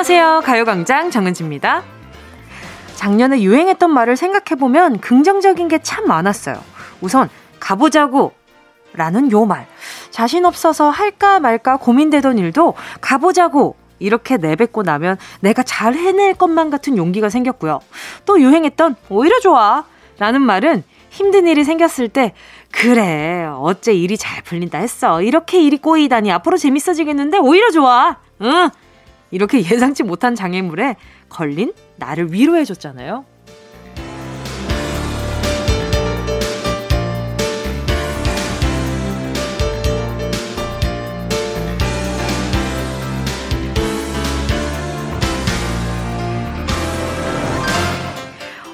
안녕하세요. 가요광장 정은지입니다. 작년에 유행했던 말을 생각해보면 긍정적인 게 참 많았어요. 우선, 가보자고! 라는 요 말. 자신 없어서 할까 말까 고민되던 일도 가보자고! 이렇게 내뱉고 나면 내가 잘 해낼 것만 같은 용기가 생겼고요. 또 유행했던 오히려 좋아! 라는 말은 힘든 일이 생겼을 때 그래 어째 일이 잘 풀린다 했어 이렇게 일이 꼬이다니 앞으로 재밌어지겠는데 오히려 좋아 응 이렇게 예상치 못한 장애물에 걸린 나를 위로해줬잖아요.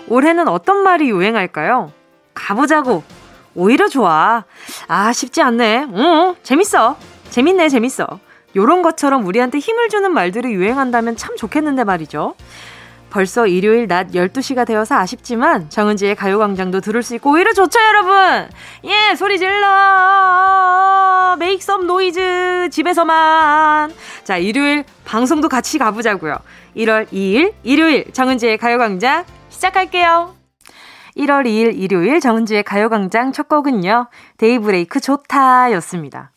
올해는 어떤 말이 유행할까요? 가보자고. 오히려 좋아. 아, 쉽지 않네. 응, 재밌어. 재밌네, 재밌어. 요런 것처럼 우리한테 힘을 주는 말들이 유행한다면 참 좋겠는데 말이죠. 벌써 일요일 낮 12시가 되어서 아쉽지만 정은지의 가요광장도 들을 수 있고 오히려 좋죠 여러분! 예 소리 질러! make some noise 집에서만! 자 일요일 방송도 같이 가보자고요. 1월 2일 일요일 정은지의 가요광장 시작할게요. 1월 2일 일요일 정은지의 가요광장 첫 곡은요 데이브레이크 좋다 였습니다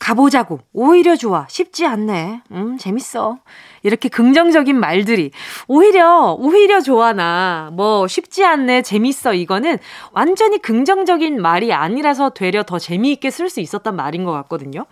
가보자고. 오히려 좋아. 쉽지 않네. 음, 재밌어. 이렇게 긍정적인 말들이 오히려 오히려 좋아나 뭐 쉽지 않네 재밌어 이거는 완전히 긍정적인 말이 아니라서 되려 더 재미있게 쓸 수 있었단 말인 것 같거든요.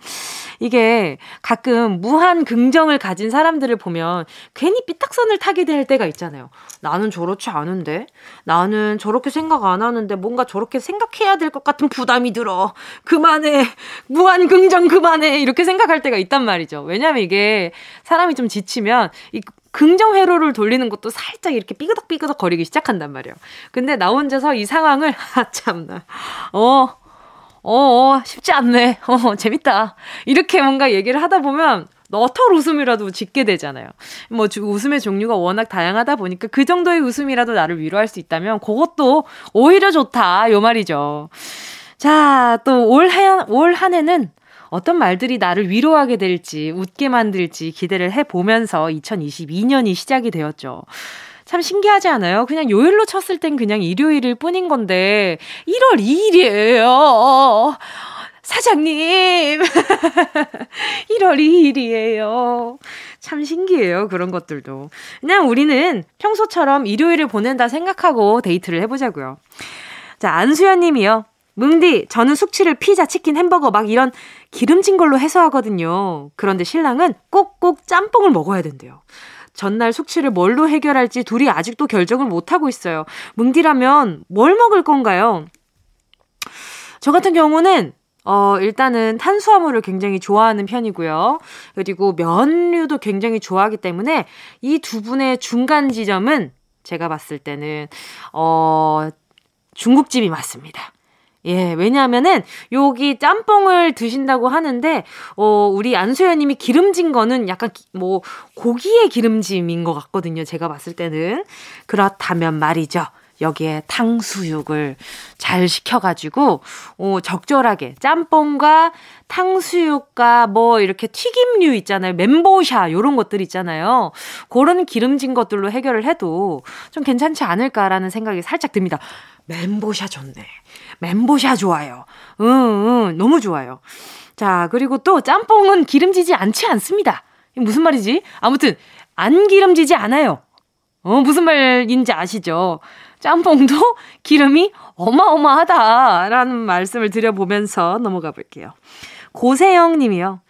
이게 가끔 무한 긍정을 가진 사람들을 보면 괜히 삐딱선을 타게 될 때가 있잖아요. 나는 저렇지 않은데 나는 저렇게 생각 안 하는데 뭔가 저렇게 생각해야 될 것 같은 부담이 들어. 그만해. 무한 긍정 그 만해. 이렇게 생각할 때가 있단 말이죠. 왜냐면 이게 사람이 좀 지치 치면 이 긍정 회로를 돌리는 것도 살짝 이렇게 삐그덕삐그덕 거리기 시작한단 말이에요. 근데 나 혼자서 이 상황을 아 참나. 어. 어, 어 쉽지 않네. 어, 재밌다. 이렇게 뭔가 얘기를 하다 보면 너털 웃음이라도 짓게 되잖아요. 뭐 웃음의 종류가 워낙 다양하다 보니까 그 정도의 웃음이라도 나를 위로할 수 있다면 그것도 오히려 좋다. 요 말이죠. 자, 또 올 한, 올 한 해는 어떤 말들이 나를 위로하게 될지, 웃게 만들지 기대를 해보면서 2022년이 시작이 되었죠. 참 신기하지 않아요? 그냥 요일로 쳤을 땐 그냥 일요일일 뿐인 건데, 1월 2일이에요. 사장님! 1월 2일이에요. 참 신기해요. 그런 것들도. 그냥 우리는 평소처럼 일요일을 보낸다 생각하고 데이트를 해보자고요. 자, 안수연 님이요. 뭉디, 저는 숙취를 피자, 치킨, 햄버거 막 이런 기름진 걸로 해소하거든요. 그런데 신랑은 꼭꼭 짬뽕을 먹어야 된대요. 전날 숙취를 뭘로 해결할지 둘이 아직도 결정을 못하고 있어요. 뭉디라면 뭘 먹을 건가요? 저 같은 경우는 어, 일단은 탄수화물을 굉장히 좋아하는 편이고요. 그리고 면류도 굉장히 좋아하기 때문에 이 두 분의 중간 지점은 제가 봤을 때는, 어, 중국집이 맞습니다. 예, 왜냐하면은 여기 짬뽕을 드신다고 하는데 어 우리 안소연 님이 기름진 거는 약간 기, 뭐 고기의 기름짐인 것 같거든요. 제가 봤을 때는. 그렇다면 말이죠. 여기에 탕수육을 잘 시켜가지고, 어, 적절하게 짬뽕과 탕수육과 뭐 이렇게 튀김류 있잖아요. 멘보샤, 요런 것들 있잖아요. 그런 기름진 것들로 해결을 해도 좀 괜찮지 않을까라는 생각이 살짝 듭니다. 멘보샤 좋네. 멘보샤 좋아요. 응, 응, 너무 좋아요. 자, 그리고 또 짬뽕은 기름지지 않지 않습니다. 무슨 말이지? 아무튼, 안 기름지지 않아요. 어, 무슨 말인지 아시죠? 짬뽕도 기름이 어마어마하다라는 말씀을 드려보면서 넘어가 볼게요. 고세영 님이요.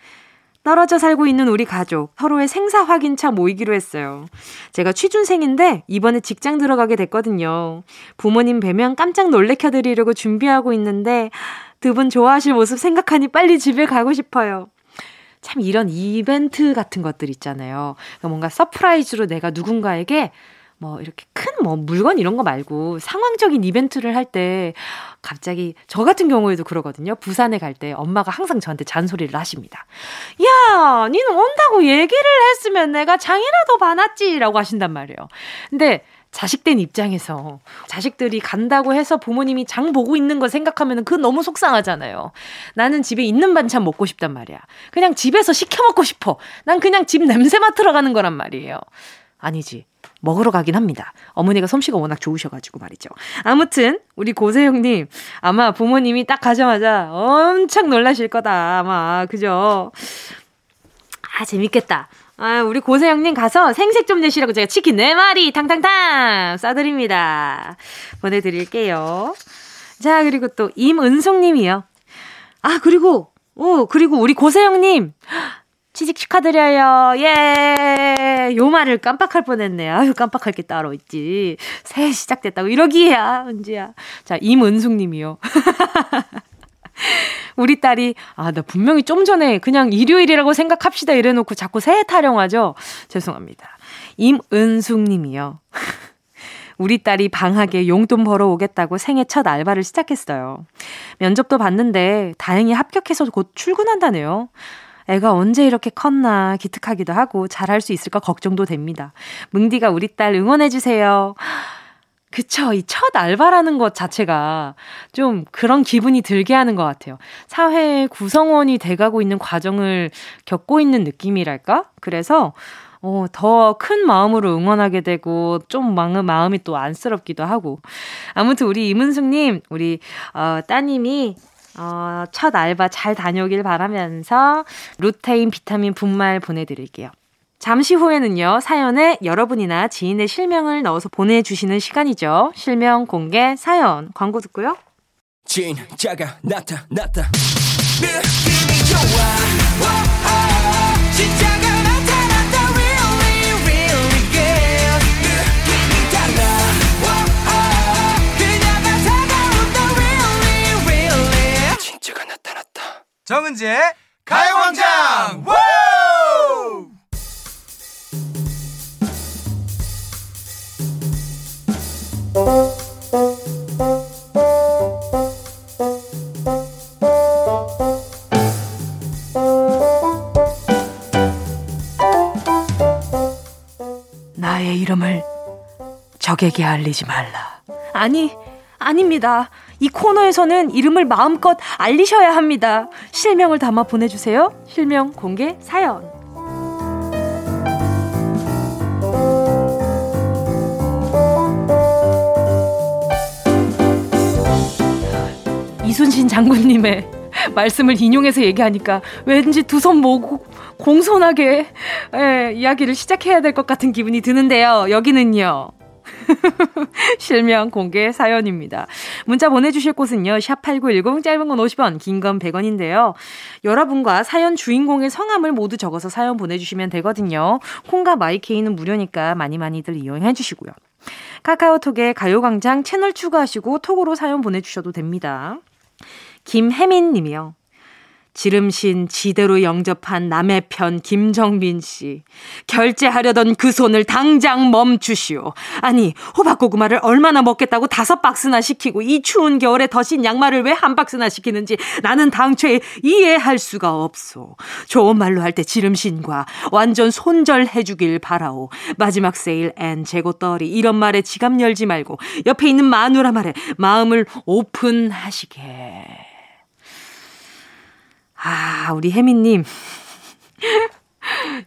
떨어져 살고 있는 우리 가족 서로의 생사 확인차 모이기로 했어요. 제가 취준생인데 이번에 직장 들어가게 됐거든요. 부모님 뵈면 깜짝 놀래켜 드리려고 준비하고 있는데 두 분 좋아하실 모습 생각하니 빨리 집에 가고 싶어요. 참 이런 이벤트 같은 것들 있잖아요. 그러니까 뭔가 surprise로 내가 누군가에게 뭐 이렇게 큰 뭐 물건 이런 거 말고 상황적인 이벤트를 할 때 갑자기 저 같은 경우에도 그러거든요. 부산에 갈 때 엄마가 항상 저한테 잔소리를 하십니다. 야, 니는 온다고 얘기를 했으면 내가 장이라도 봐놨지라고 하신단 말이에요. 근데 자식된 입장에서 자식들이 간다고 해서 부모님이 장 보고 있는 거 생각하면 그 너무 속상하잖아요. 나는 집에 있는 반찬 먹고 싶단 말이야. 그냥 집에서 시켜 먹고 싶어. 난 그냥 집 냄새 맡으러 가는 거란 말이에요. 아니지. 먹으러 가긴 합니다. 어머니가 솜씨가 워낙 좋으셔가지고 말이죠. 아무튼 우리 고세형님 아마 부모님이 딱 가자마자 엄청 놀라실 거다 아마 그죠? 아 재밌겠다. 아, 우리 고세영님 가서 생색 좀 내시라고 제가 치킨 4마리 탕탕탕 쏴드립니다. 보내드릴게요. 자, 그리고 또 임은숙님이요. 아, 그리고, 오, 그리고 우리 고세영님. 취직 축하드려요. 예. 요 말을 깜빡할 뻔했네요. 아유, 깜빡할 게 따로 있지. 새해 시작됐다고. 이러기야, 은지야. 자, 임은숙 님이요. 우리 딸이, 아, 나 분명히 좀 전에 그냥 일요일이라고 생각합시다 이래놓고 자꾸 새해 타령하죠? 죄송합니다. 임은숙 님이요. 우리 딸이 방학에 용돈 벌어 오겠다고 생애 첫 알바를 시작했어요. 면접도 봤는데 다행히 합격해서 곧 출근한다네요. 애가 언제 이렇게 컸나 기특하기도 하고 잘할 수 있을까 걱정도 됩니다. 뭉디가 우리 딸 응원해주세요. 그쵸. 이 첫 알바라는 것 자체가 좀 그런 기분이 들게 하는 것 같아요. 사회 구성원이 돼가고 있는 과정을 겪고 있는 느낌이랄까? 그래서, 어, 더 큰 마음으로 응원하게 되고, 좀 마음, 마음이 또 안쓰럽기도 하고. 아무튼 우리 이문숙님, 우리, 어, 따님이 어, 첫 알바 잘 다녀오길 바라면서 루테인 비타민 분말 보내드릴게요. 잠시 후에는요, 사연에 여러분이나 지인의 실명을 넣어서 보내주시는 시간이죠. 실명 공개 사연. 광고 듣고요. 진짜가 나타났다. 느낌이 좋아. 정은지의 가요광장 나의 이름을 적에게 알리지 말라. 아니, 아닙니다. 이 코너에서는 이름을 마음껏 알리셔야 합니다. 실명을 담아 보내주세요. 실명 공개 사연. 이순신 장군님의 말씀을 인용해서 얘기하니까 왠지 두 손 모고 공손하게 예, 이야기를 시작해야 될 것 같은 기분이 드는데요. 여기는요. 실명 공개 사연입니다. 문자 보내주실 곳은요. 샵8910 짧은 건 50원, 긴 건 100원인데요. 여러분과 사연 주인공의 성함을 모두 적어서 사연 보내주시면 되거든요. 콩과 마이케이는 무료니까 많이 많이들 이용해 주시고요. 카카오톡에 가요광장 채널 추가하시고 톡으로 사연 보내주셔도 됩니다. 김혜민 님이요. 지름신 지대로 영접한 남의 편 김정민 씨. 결제하려던 그 손을 당장 멈추시오. 아니, 호박고구마를 얼마나 먹겠다고 다섯 박스나 시키고 이 추운 겨울에 덧신 양말을 왜 한 박스나 시키는지 나는 당초에 이해할 수가 없소. 좋은 말로 할 때 지름신과 완전 손절해주길 바라오. 마지막 세일 and 재고떨이 이런 말에 지갑 열지 말고 옆에 있는 마누라 말에 마음을 오픈하시게. 아, 우리 혜미님.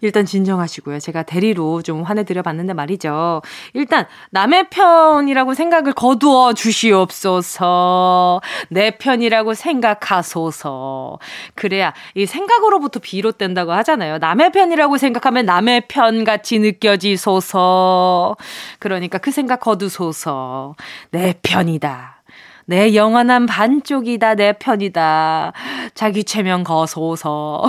일단 진정하시고요. 제가 대리로 좀 화내드려 봤는데 말이죠. 일단, 남의 편이라고 생각을 거두어 주시옵소서. 내 편이라고 생각하소서. 그래야 이 생각으로부터 비롯된다고 하잖아요. 남의 편이라고 생각하면 남의 편 같이 느껴지소서. 그러니까 그 생각 거두소서. 내 편이다. 내 영원한 반쪽이다, 내 편이다. 자기 최면 거소서.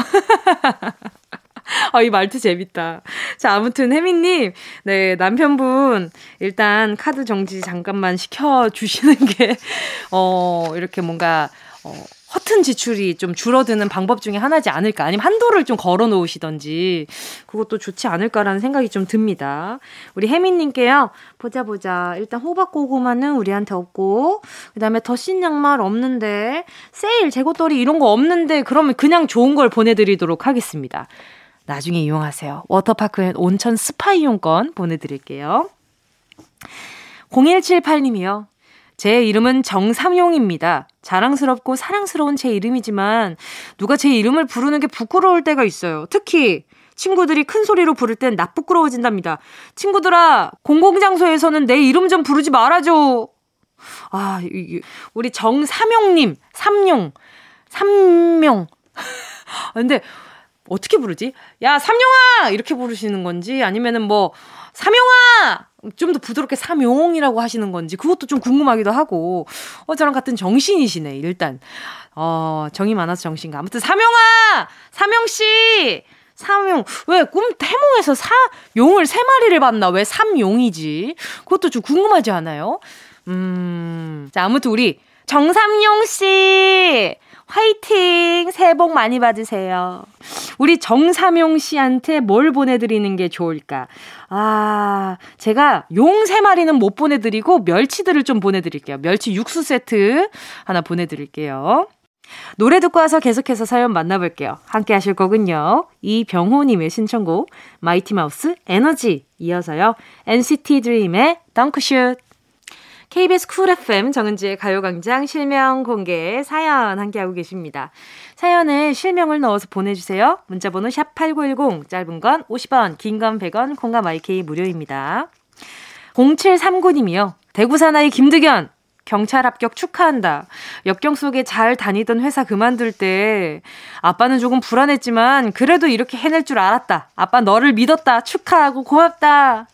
아, 이 말투 재밌다. 자, 아무튼 혜민님, 네, 남편분, 일단 카드 정지 잠깐만 시켜주시는 게, 어, 이렇게 뭔가, 어, 허튼 지출이 좀 줄어드는 방법 중에 하나지 않을까. 아니면 한도를 좀 걸어 놓으시던지. 그것도 좋지 않을까라는 생각이 좀 듭니다. 우리 혜민님께요. 보자, 보자. 일단 호박고구마는 우리한테 없고, 그 다음에 덧신 양말 없는데, 세일, 재고떨이 이런 거 없는데, 그러면 그냥 좋은 걸 보내드리도록 하겠습니다. 나중에 이용하세요. 워터파크 and 온천 스파 이용권 보내드릴게요. 0178님이요. 제 이름은 정삼용입니다. 자랑스럽고 사랑스러운 제 이름이지만 누가 제 이름을 부르는 게 부끄러울 때가 있어요. 특히 친구들이 큰 소리로 부를 땐 나 부끄러워진답니다. 친구들아, 공공장소에서는 내 이름 좀 부르지 말아줘. 아, 우리 정삼용님, 삼용, 삼용. 근데 어떻게 부르지? 야, 삼용아! 이렇게 부르시는 건지 아니면은 뭐, 삼용아! 좀 더 부드럽게 삼용이라고 하시는 건지 그것도 좀 궁금하기도 하고. 어, 저랑 같은 정신이시네, 일단. 어, 정이 많아서 정신가. 아무튼 삼용아! 삼용씨! 삼용. 왜, 꿈, 태몽에서 사, 용을 세 마리를 봤나? 왜 삼용이지? 그것도 좀 궁금하지 않아요? 음. 자, 아무튼 우리 정삼용 씨! 화이팅! 새해 복 많이 받으세요. 우리 정삼용 씨한테 뭘 보내드리는 게 좋을까? 아, 제가 용 세 마리는 못 보내드리고 멸치들을 좀 보내드릴게요. 멸치 육수 세트 하나 보내드릴게요. 노래 듣고 와서 계속해서 사연 만나볼게요. 함께 하실 거군요. 이병호님의 신청곡, 마이티마우스 에너지 이어서요. NCT 드림의 덩크슛. KBS 쿨 FM 정은지의 가요광장 실명 공개 사연 함께하고 계십니다. 사연에 실명을 넣어서 보내주세요. 문자번호 샵8910, 짧은 건 50원, 긴 건 100원, 콩과 마이K 무료입니다. 0739님이요. 대구 사나이 김득연, 경찰 합격 축하한다. 역경 속에 잘 다니던 회사 그만둘 때 아빠는 조금 불안했지만 그래도 이렇게 해낼 줄 알았다. 아빠 너를 믿었다. 축하하고 고맙다.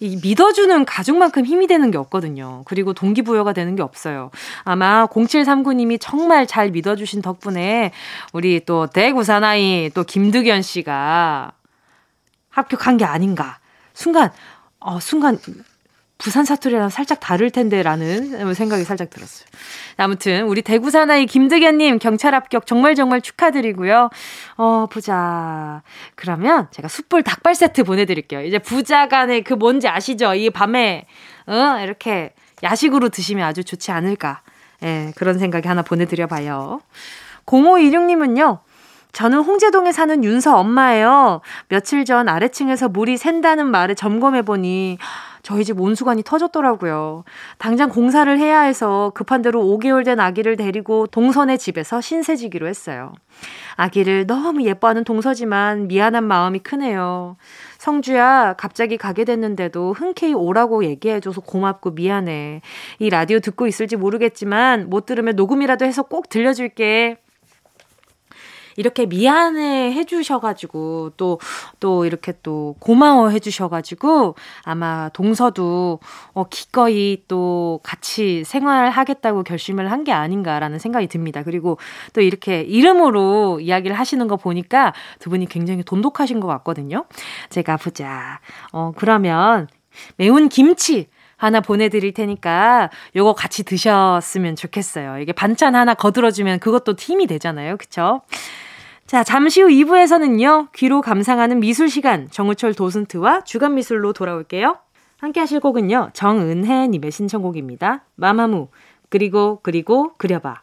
이 믿어주는 가족만큼 힘이 되는 게 없거든요. 그리고 동기부여가 되는 게 없어요. 아마 0739님이 정말 잘 믿어주신 덕분에 우리 또 대구 사나이 또 김득연 씨가 합격한 게 아닌가. 순간, 어, 순간 부산 사투리랑 살짝 다를 텐데라는 생각이 살짝 들었어요. 아무튼 우리 대구 사나이 김득현님 경찰 합격 정말 정말 축하드리고요. 어 보자. 그러면 제가 숯불 닭발 세트 보내드릴게요. 이제 부자간의 그 뭔지 아시죠? 이 밤에 어 이렇게 야식으로 드시면 아주 좋지 않을까. 예, 그런 생각이 하나 보내드려봐요. 0526님은요. 저는 홍제동에 사는 윤서 엄마예요. 며칠 전 아래층에서 물이 샌다는 말에 점검해보니 저희 집 온수관이 터졌더라고요. 당장 공사를 해야 해서 급한 대로 5개월 된 아기를 데리고 동선의 집에서 신세지기로 했어요. 아기를 너무 예뻐하는 동서지만 미안한 마음이 크네요. 성주야, 갑자기 가게 됐는데도 흔쾌히 오라고 얘기해줘서 고맙고 미안해. 이 라디오 듣고 있을지 모르겠지만 못 들으면 녹음이라도 해서 꼭 들려줄게. 이렇게 미안해 해주셔가지고 또, 또 이렇게 또 고마워 해주셔가지고 아마 동서도 어, 기꺼이 또 같이 생활하겠다고 결심을 한 게 아닌가라는 생각이 듭니다. 그리고 또 이렇게 이름으로 이야기를 하시는 거 보니까 두 분이 굉장히 돈독하신 것 같거든요. 제가 보자. 어, 그러면 매운 김치 하나 보내드릴 테니까 요거 같이 드셨으면 좋겠어요. 이게 반찬 하나 거들어주면 그것도 힘이 되잖아요. 그쵸? 자, 잠시 후 2부에서는요, 귀로 감상하는 미술 시간, 정우철 도슨트와 주간 미술로 돌아올게요. 함께 하실 곡은요, 정은혜님의 신청곡입니다. 마마무, 그리고, 그리고, 그려봐.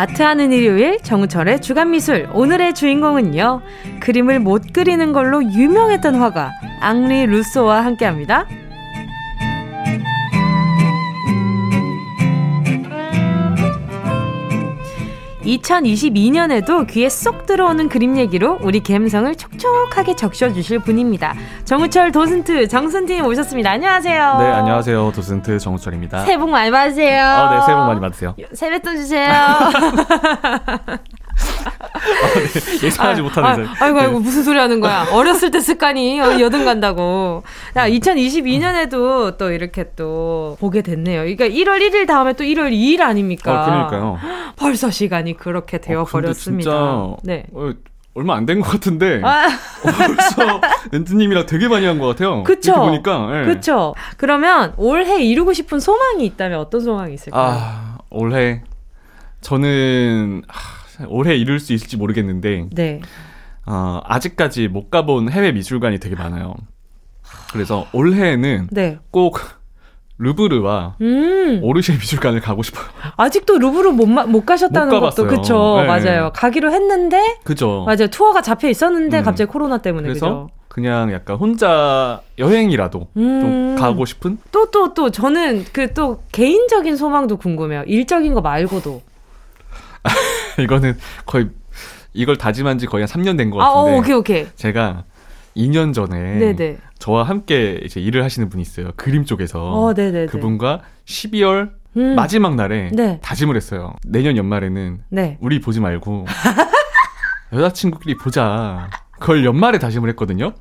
아트하는 일요일 정우철의 주간미술 오늘의 주인공은요 그림을 못 그리는 걸로 유명했던 화가 앙리 루소와 함께합니다. 2022년에도 귀에 쏙 들어오는 그림 얘기로 우리 감성을 촉촉하게 적셔주실 분입니다. 정우철 도슨트 정순팀 오셨습니다. 안녕하세요. 네, 안녕하세요. 도슨트 정우철입니다. 새해 복 많이 받으세요. 어, 네, 새해 복 많이 받으세요. 세뱃돈 주세요. 아, 네. 예상하지 아, 못하는 아, 아이고 아이고 네. 무슨 소리 하는 거야. 어렸을 때 습관이 여든 간다고. 야, 2022년에도 또 이렇게 또 보게 됐네요. 그러니까 1월 1일 다음에 또 1월 2일 아닙니까? 아, 그러니까요. 벌써 시간이 그렇게 되어 어, 버렸습니다. 진짜 네. 어, 얼마 안 된 것 같은데 아. 벌써 렌트님이랑 되게 많이 한 것 같아요. 그쵸? 보니까. 네. 그쵸. 그러면 올해 이루고 싶은 소망이 있다면 어떤 소망이 있을까요? 아 올해 저는 하, 올해 이룰 수 있을지 모르겠는데 네. 어, 아직까지 못 가본 해외 미술관이 되게 많아요. 그래서 올해는 네. 꼭 루브르와 음. 오르쉐 미술관을 가고 싶어요. 아직도 루브르 못, 못 가셨다는 못 것도 그쵸 네. 맞아요. 가기로 했는데 그죠. 맞아요. 투어가 잡혀 있었는데 음. 갑자기 코로나 때문에 그래서 그죠? 그냥 약간 혼자 여행이라도 음. 좀 가고 싶은? 또 또, 또, 저는 그 또 개인적인 소망도 궁금해요. 일적인 거 말고도. 이거는 거의 이걸 다짐한 지 거의 한 3년 된 것 같은데. 아, 어, 오케이, 오케이. 제가 2년 전에 네네. 저와 함께 이제 일을 하시는 분이 있어요. 그림 쪽에서. 어, 그분과 12월 음. 마지막 날에 네. 다짐을 했어요. 내년 연말에는 네. 우리 보지 말고 여자친구끼리 보자. 그걸 연말에 다짐을 했거든요.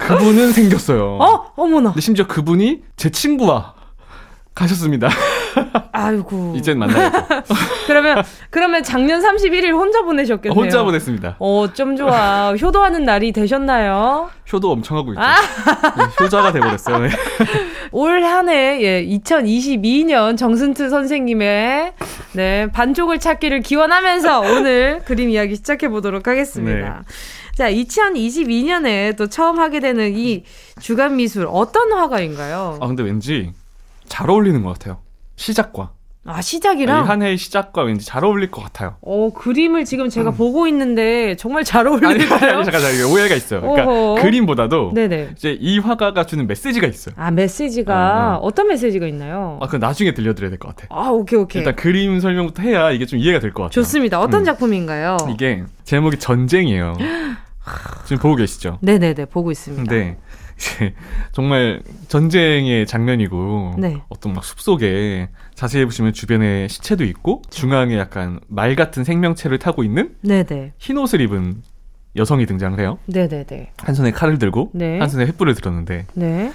그분은 생겼어요. 어? 어머나. 근데 심지어 그분이 제 친구와 가셨습니다. 아이고. 이젠 만나야죠. 그러면 그러면 작년 31일 혼자 보내셨겠네요. 혼자 보냈습니다. 어, 좀 좋아. 효도하는 날이 되셨나요? 효도 엄청 하고 있죠. 아! 네, 효자가 돼 버렸어요. 네. 올 한해 예, 2022년 정순트 선생님의 네, 반쪽을 찾기를 기원하면서 오늘 그림 이야기 시작해 보도록 하겠습니다. 네. 자, 2022년에 또 처음 하게 되는 이 주간 미술 어떤 화가인가요? 아, 근데 왠지 잘 어울리는 것 같아요. 시작과. 아, 시작이랑? 한 해의 시작과 왠지 잘 어울릴 것 같아요. 어, 그림을 지금 제가 음. 보고 있는데 정말 잘 아니, 잠깐, 잠깐, 오해가 있어요. 그러니까 어허. 그림보다도 네네. 이제 이 화가가 주는 메시지가 있어요. 아, 메시지가 어, 어. 떤 메시지가 있나요? 아, 그 나중에 들려드려야 될 것 같아요. 아, 오케이, 오케이. 일단 그림 설명부터 해야 이게 좀 이해가 될 것 같아요. 좋습니다. 어떤 음. 작품인가요? 이게 제목이 전쟁이에요. 지금 보고 계시죠? 네네네, 보고 있습니다. 네. 정말 전쟁의 장면이고 네. 어떤 막 숲속에 자세히 보시면 주변에 시체도 있고 중앙에 약간 말 같은 생명체를 타고 있는 네네. 흰 옷을 입은 여성이 등장을 해요. 네네네. 한 손에 칼을 들고 네. 한 손에 횃불을 들었는데 네.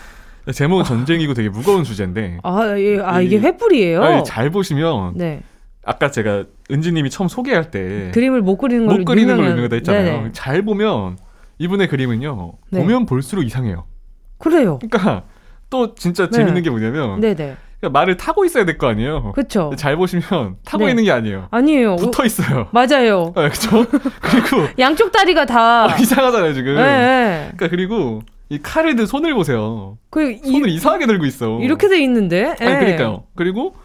제목은 전쟁이고 되게 무거운 주제인데 아, 예, 아 이게 횃불이에요? 아니, 잘 보시면 네. 아까 제가 은지님이 처음 소개할 때 그림을 못 그리는 걸로 못 그리는 걸로 유명하다 했잖아요. 네네. 잘 보면 이분의 그림은요 네. 보면 볼수록 이상해요. 그래요. 그러니까 또 진짜 네. 재밌는 게 뭐냐면 네네. 그러니까 말을 타고 있어야 될 거 아니에요. 그렇죠. 잘 보시면 타고 네. 있는 게 아니에요. 아니에요. 붙어 있어요. 맞아요. 네, 그렇죠. 그리고 양쪽 다리가 다 아, 이상하잖아요 지금. 네, 네. 그러니까 그리고 이 칼을 든 손을 보세요. 그 손을 이, 상하게 들고 있어. 이렇게 돼 있는데. 아니 네. 그러니까요. 그리고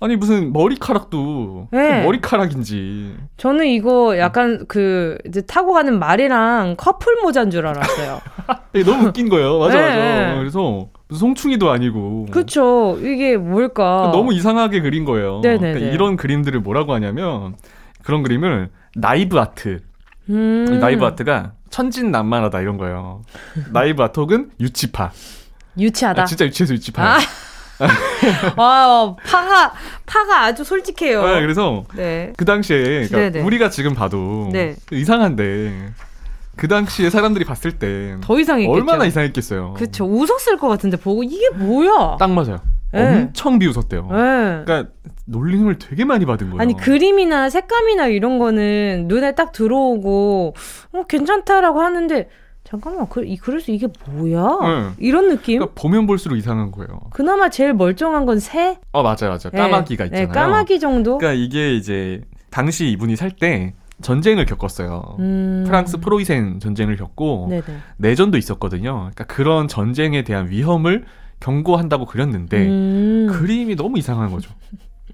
아니 무슨 머리카락도 네. 머리카락인지. 저는 이거 약간 그 이제 타고 가는 말이랑 커플 모자인 줄 알았어요. 너무 웃긴 거예요. 맞아 네. 맞아. 그래서 송충이도 아니고. 그렇죠. 이게 뭘까? 너무 이상하게 그린 거예요. 그러니까 이런 그림들을 뭐라고 하냐면 그런 그림을 나이브 아트. 음. 나이브 아트가 천진난만하다 이런 거예요. 나이브 아트 혹은 유치파. 유치하다. 아, 진짜 유치해서 유치파. 아. 와, 파가, 파가 아주 솔직해요. 네, 그래서 네. 그 당시에 그러니까 우리가 지금 봐도 네. 이상한데 그 당시에 사람들이 봤을 때 더 이상했겠죠. 얼마나 이상했겠어요. 그렇죠. 웃었을 것 같은데 보고 이게 뭐야? 딱 맞아요. 네. 엄청 비웃었대요. 네. 그러니까 놀림을 되게 많이 받은 거예요. 아니 그림이나 색감이나 이런 거는 눈에 딱 들어오고 어 괜찮다라고 하는데 잠깐만, 그, 이, 그래서 이게 뭐야? 네. 이런 느낌? 그러니까 보면 볼수록 이상한 거예요. 그나마 제일 멀쩡한 건 새? 어, 맞아요, 맞아요. 까마귀가 네. 네 있잖아요. 네, 까마귀 정도? 그러니까 이게 이제, 당시 이분이 살 때, 전쟁을 겪었어요. 음... 프랑스 프로이센 전쟁을 겪고, 네네. 내전도 있었거든요. 그러니까 그런 전쟁에 대한 위험을 경고한다고 그렸는데, 음... 그림이 너무 이상한 거죠.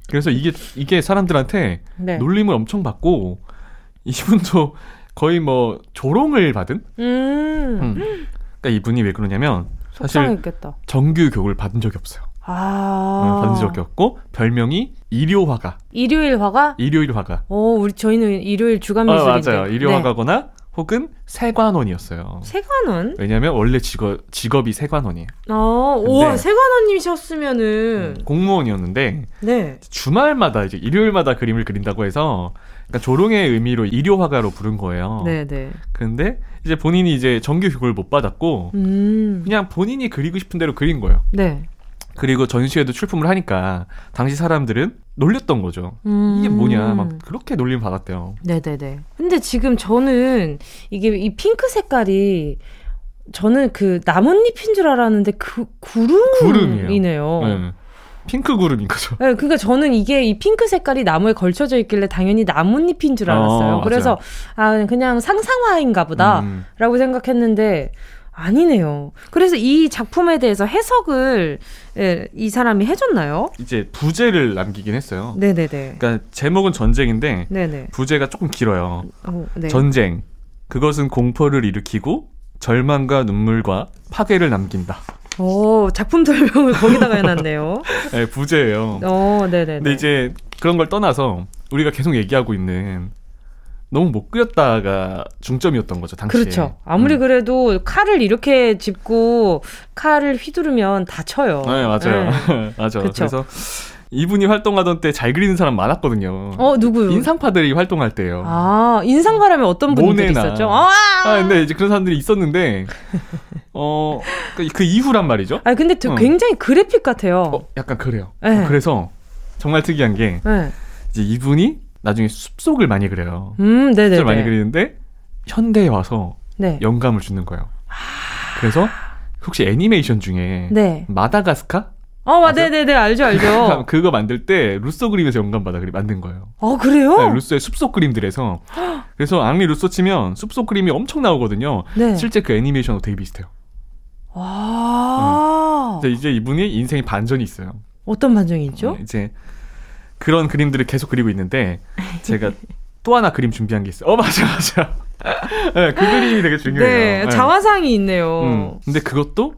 그래서 이게, 이게 사람들한테 네. 놀림을 엄청 받고, 이분도 거의 뭐 조롱을 받은. 음. 음. 그러니까 이분이 왜 그러냐면 사실 속상했겠다. 정규 교육을 받은 적이 없어요. 아. 음, 받은 적이 없고 별명이 일요화가. 일요일화가? 일요일화가. 오, 우리 저희는 일요일 주간 미술인데. 어, 맞아요. 일요화가거나 네. 혹은 세관원이었어요. 세관원? 왜냐면 원래 직업 직업이 세관원이에요. 아, 오, 세관원님이셨으면은 음, 공무원이었는데 네. 주말마다 이제 일요일마다 그림을 그린다고 해서 그러니까 조롱의 의미로 일요 화가로 부른 거예요. 네네. 네. 근데 이제 본인이 이제 정규 교육을 못 받았고 음. 그냥 본인이 그리고 싶은 대로 그린 거예요. 네. 그리고 전시회도 출품을 하니까 당시 사람들은 놀렸던 거죠. 음. 이게 뭐냐 막 그렇게 놀림 받았대요. 네네네. 근데 지금 저는 이게 이 핑크 색깔이 저는 그 나뭇잎인 줄 알았는데 그 구름이네요. 네. 핑크 구름인 거죠. 네, 그러니까 저는 이게 이 핑크 색깔이 나무에 걸쳐져 있길래 당연히 나뭇잎인 줄 알았어요. 어, 그래서 아 그냥 상상화인가 보다라고 음. 생각했는데 아니네요. 그래서 이 작품에 대해서 해석을 예, 이 사람이 해줬나요? 이제 부제를 남기긴 했어요. 네네네. 그러니까 제목은 전쟁인데 네네. 부제가 조금 길어요. 오, 네. 전쟁. 그것은 공포를 일으키고 절망과 눈물과 파괴를 남긴다. 오, 작품 설명을 거기다가 해놨네요. 네, 부제예요. 어, 네네. 근데 이제 그런 걸 떠나서 우리가 계속 얘기하고 있는 너무 못 그렸다가 중점이었던 거죠 당시에. 그렇죠. 아무리 음. 그래도 칼을 이렇게 짚고 칼을 휘두르면 다쳐요. 네 맞아요. 네. 맞아. 그쵸. 그래서 이분이 활동하던 때 잘 그리는 사람 많았거든요. 어, 누구요? 인상파들이 활동할 때요. 아, 인상파라면 어떤 분들이. 있었죠? 아, 아, 근데 이제 그런 사람들이 있었는데, 어, 그, 그 이후란 말이죠. 아, 근데 어. 굉장히 그래픽 같아요. 어, 약간 그래요. 네. 그래서 정말 특이한 게, 네. 이제 이분이 나중에 숲속을 많이 그려요. 음, 네네. 숲속을 많이 그리는데, 현대에 와서 네. 영감을 주는 거예요. 그래서 혹시 애니메이션 중에 네. 마다가스카? 어, 아, 네네네, 알죠, 알죠. 그거 만들 때 루소 그림에서 영감받아 그리 만든 거예요. 어, 그래요? 네, 루소의 숲속 그림들에서. 그래서 앙리 루소 치면 숲속 그림이 엄청 나오거든요. 네. 실제 그 애니메이션하고 되게 비슷해요. 와. 음. 이제 이분이 인생에 반전이 있어요. 어떤 반전이 있죠? 음, 이제 그런 그림들을 계속 그리고 있는데 제가 또 하나 그림 준비한 게 있어요. 어, 맞아, 맞아. 네, 그 그림이 되게 중요해요. 네, 자화상이 있네요. 음, 근데 그것도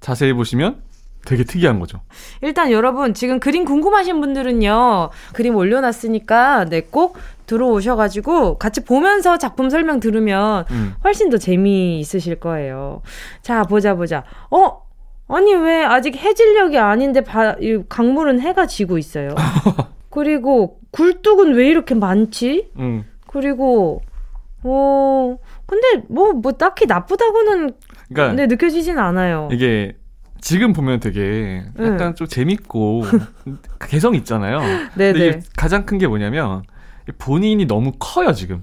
자세히 보시면 되게 특이한 거죠. 일단 여러분 지금 그림 궁금하신 분들은요 그림 올려놨으니까 네 꼭 들어오셔가지고 같이 보면서 작품 설명 들으면 음. 훨씬 더 재미 있으실 거예요. 자 보자 보자. 어 아니 왜 아직 해질녘이 아닌데 바, 이 강물은 해가 지고 있어요. 그리고 굴뚝은 왜 이렇게 많지? 음. 그리고 어 근데 뭐뭐 뭐 딱히 나쁘다고는 그러니까 네, 느껴지진 않아요. 이게 지금 보면 되게 약간 네. 좀 재밌고 개성 있잖아요. 네네. 근데 이게 가장 큰 게 뭐냐면 본인이 너무 커요 지금.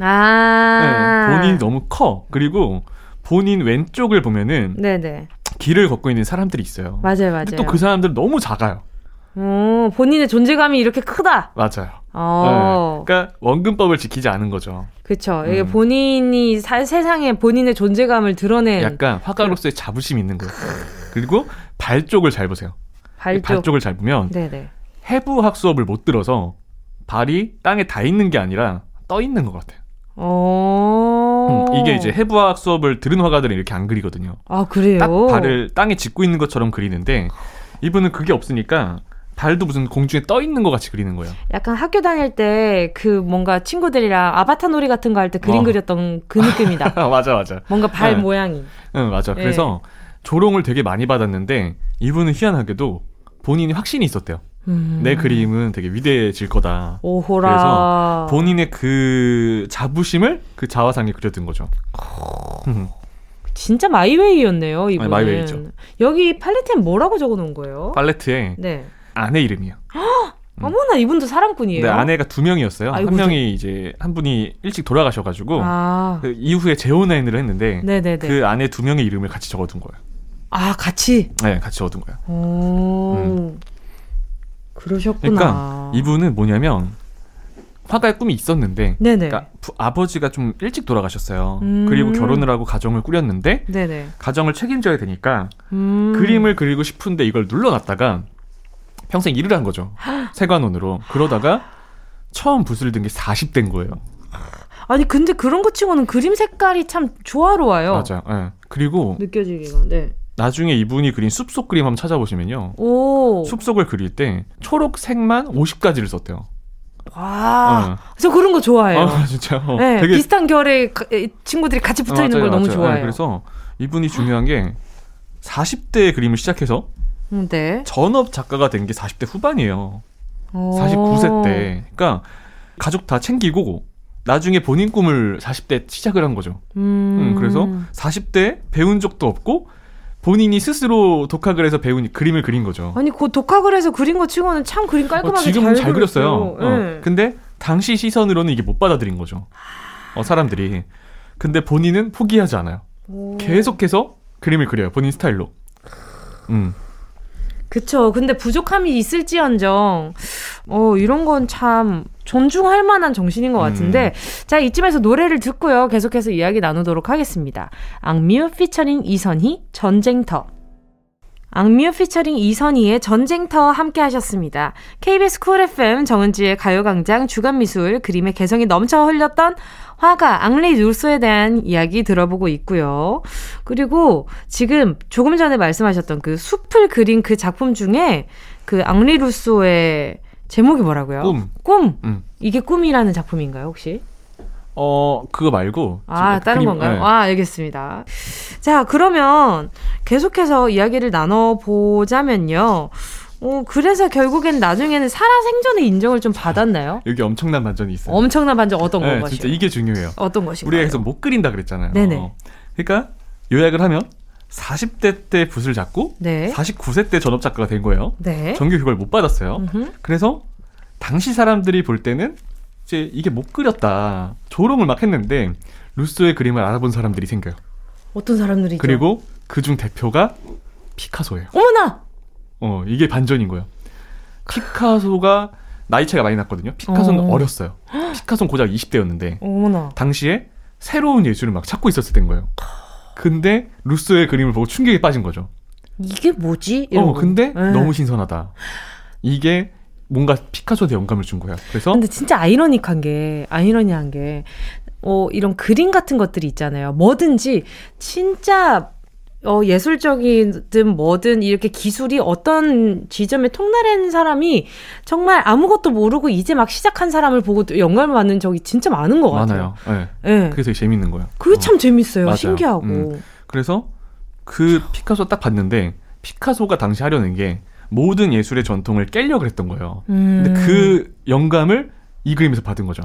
아. 네, 본인이 너무 커. 그리고 본인 왼쪽을 보면은 네네. 길을 걷고 있는 사람들이 있어요. 맞아요, 맞아요. 또 그 사람들 너무 작아요. 오, 본인의 존재감이 이렇게 크다. 맞아요. 어. 네, 그러니까 원근법을 지키지 않은 거죠. 그렇죠. 이게 음. 본인이 사, 세상에 본인의 존재감을 드러낸 약간 화가로서의 자부심 있는 거예요. 그리고 발 쪽을 잘 보세요. 발, 쪽. 발 쪽 을 잘 보면 네네. 해부학 수업을 못 들어서 발이 땅에 닿 있는 게 아니라 떠 있는 것 같아요. 어... 음, 이게 이제 해부학 수업을 들은 화가들은 이렇게 안 그리거든요. 아 그래요? 딱 발을 땅에 짚고 있는 것처럼 그리는데 이분은 그게 없으니까 발도 무슨 공중에 떠 있는 것 같이 그리는 거예요. 약간 학교 다닐 때 그 뭔가 친구들이랑 아바타 놀이 같은 거 할 때 그림 어. 그렸던 그 느낌이다. 맞아 맞아. 뭔가 발 네. 모양이. 응 맞아. 네. 그래서 조롱을 되게 많이 받았는데 이분은 희한하게도 본인이 확신이 있었대요. 음. 내 그림은 되게 위대해질 거다. 오호라. 그래서 본인의 그 자부심을 그 자화상에 그려둔 거죠. 진짜 마이웨이였네요, 이분. 마이웨이죠. 여기 팔레트엔 뭐라고 적어놓은 거예요? 팔레트에 네. 아내 이름이요. 음. 어머나 이분도 사람꾼이에요. 네, 아내가 두 명이었어요. 아이고, 한 명이 이제 한 분이 일찍 돌아가셔가지고 아. 그 이후에 재혼연애를 했는데 네네네. 그 아내 두 명의 이름을 같이 적어둔 거예요. 아 같이? 네, 같이 적어둔 거예요. 오. 음. 그러셨구나. 그러니까 이분은 뭐냐면 화가의 꿈이 있었는데. 그러니까 부, 아버지가 좀 일찍 돌아가셨어요. 음. 그리고 결혼을 하고 가정을 꾸렸는데, 네네. 가정을 책임져야 되니까 음. 그림을 그리고 싶은데 이걸 눌러놨다가 평생 일을 한 거죠. 세관원으로. 그러다가 처음 붓을 든 게 40대인 거예요. 아니 근데 그런 거 치고는 그림 색깔이 참 조화로워요. 맞아요. 네. 그리고 느껴지기가. 네. 나중에 이분이 그린 숲속 그림 한번 찾아보시면요. 오. 숲속을 그릴 때 초록색만 50가지를 썼대요. 와, 어. 저 그런 거 좋아해요. 아, 진짜. 어, 네, 되게... 비슷한 결의 친구들이 같이 붙어 있는 걸 너무 맞아요. 좋아해요. 네, 그래서 이분이 중요한 게 40대 그림을 시작해서 음, 네. 전업 작가가 된 게 40대 후반이에요. 오. 49세 때. 그러니까 가족 다 챙기고 나중에 본인 꿈을 40대 시작을 한 거죠. 음. 음 그래서 40대 배운 적도 없고 본인이 스스로 독학을 해서 배운 그림을 그린 거죠. 아니, 그 독학을 해서 그린 거 치고는 참 그림 깔끔하게 어, 지금 잘, 잘 그렸어요. 네. 어. 근데 당시 시선으로는 이게 못 받아들인 거죠. 어, 사람들이. 근데 본인은 포기하지 않아요. 오. 계속해서 그림을 그려요. 본인 스타일로. 음. 그쵸. 근데 부족함이 있을지언정, 어, 이런 건 참 존중할 만한 정신인 것 같은데, 음. 자, 이쯤에서 노래를 듣고요. 계속해서 이야기 나누도록 하겠습니다. 악뮤 피처링 이선희, 전쟁터. 악뮤 피처링 이선희의 전쟁터 함께 하셨습니다. KBS 쿨 FM 정은지의 가요광장 주간미술 그림의 개성이 넘쳐 흘렸던 화가 앙리 루소에 대한 이야기 들어보고 있고요. 그리고 지금 조금 전에 말씀하셨던 그 숲을 그린 그 작품 중에 그 앙리 루소의 제목이 뭐라고요? 꿈. 꿈. 음. 이게 꿈이라는 작품인가요, 혹시? 어, 그거 말고. 아, 다른 그림, 건가요? 네. 아, 알겠습니다. 자, 그러면 계속해서 이야기를 나눠보자면요. 어, 그래서 결국엔 나중에는 살아생전의 인정을 좀 받았나요? 여기 엄청난 반전이 있어요. 엄청난 반전 어떤 네, 것이요? 진짜 이게 중요해요. 어떤 것이 우리가 계속 못 그린다 그랬잖아요. 네네. 그러니까 요약을 하면 40대 때 붓을 잡고 네. 49세 때 전업 작가가 된 거예요. 네. 정규 교육을 못 받았어요. 음흠. 그래서 당시 사람들이 볼 때는 이제 이게 못 그렸다. 조롱을 막 했는데 루소의 그림을 알아본 사람들이 생겨요. 어떤 사람들이죠? 그리고 그중 대표가 피카소예요. 어머나! 어, 이게 반전인 거예요. 피카소가 나이 차이가 많이 났거든요. 피카소는 어. 렸어요 피카소는 고작 20대였는데 어머나. 당시에 새로운 예술을 막 찾고 있었을 때인 거예요. 근데 루소의 그림을 보고 충격에 빠진 거죠. 이게 뭐지? 어, 근데 에. 네. 너무 신선하다. 이게 뭔가 피카소한테 영감을 준 거야. 그래서 근데 진짜 아이러니한 게 아이러니한 게 어, 이런 그림 같은 것들이 있잖아요. 뭐든지 진짜 어, 예술적이든 뭐든 이렇게 기술이 어떤 지점에 통달한 사람이 정말 아무것도 모르고 이제 막 시작한 사람을 보고 영감을 받는 적이 진짜 많은 것 같아요. 많아요. 네. 네. 그게 되게 재밌는 거예요. 그게 어. 참 재밌어요. 맞아요. 신기하고. 음. 그래서 그 피카소 딱 봤는데 피카소가 당시 하려는 게 모든 예술의 전통을 깨려고 했던 거예요. 음. 근데 그 영감을 이 그림에서 받은 거죠.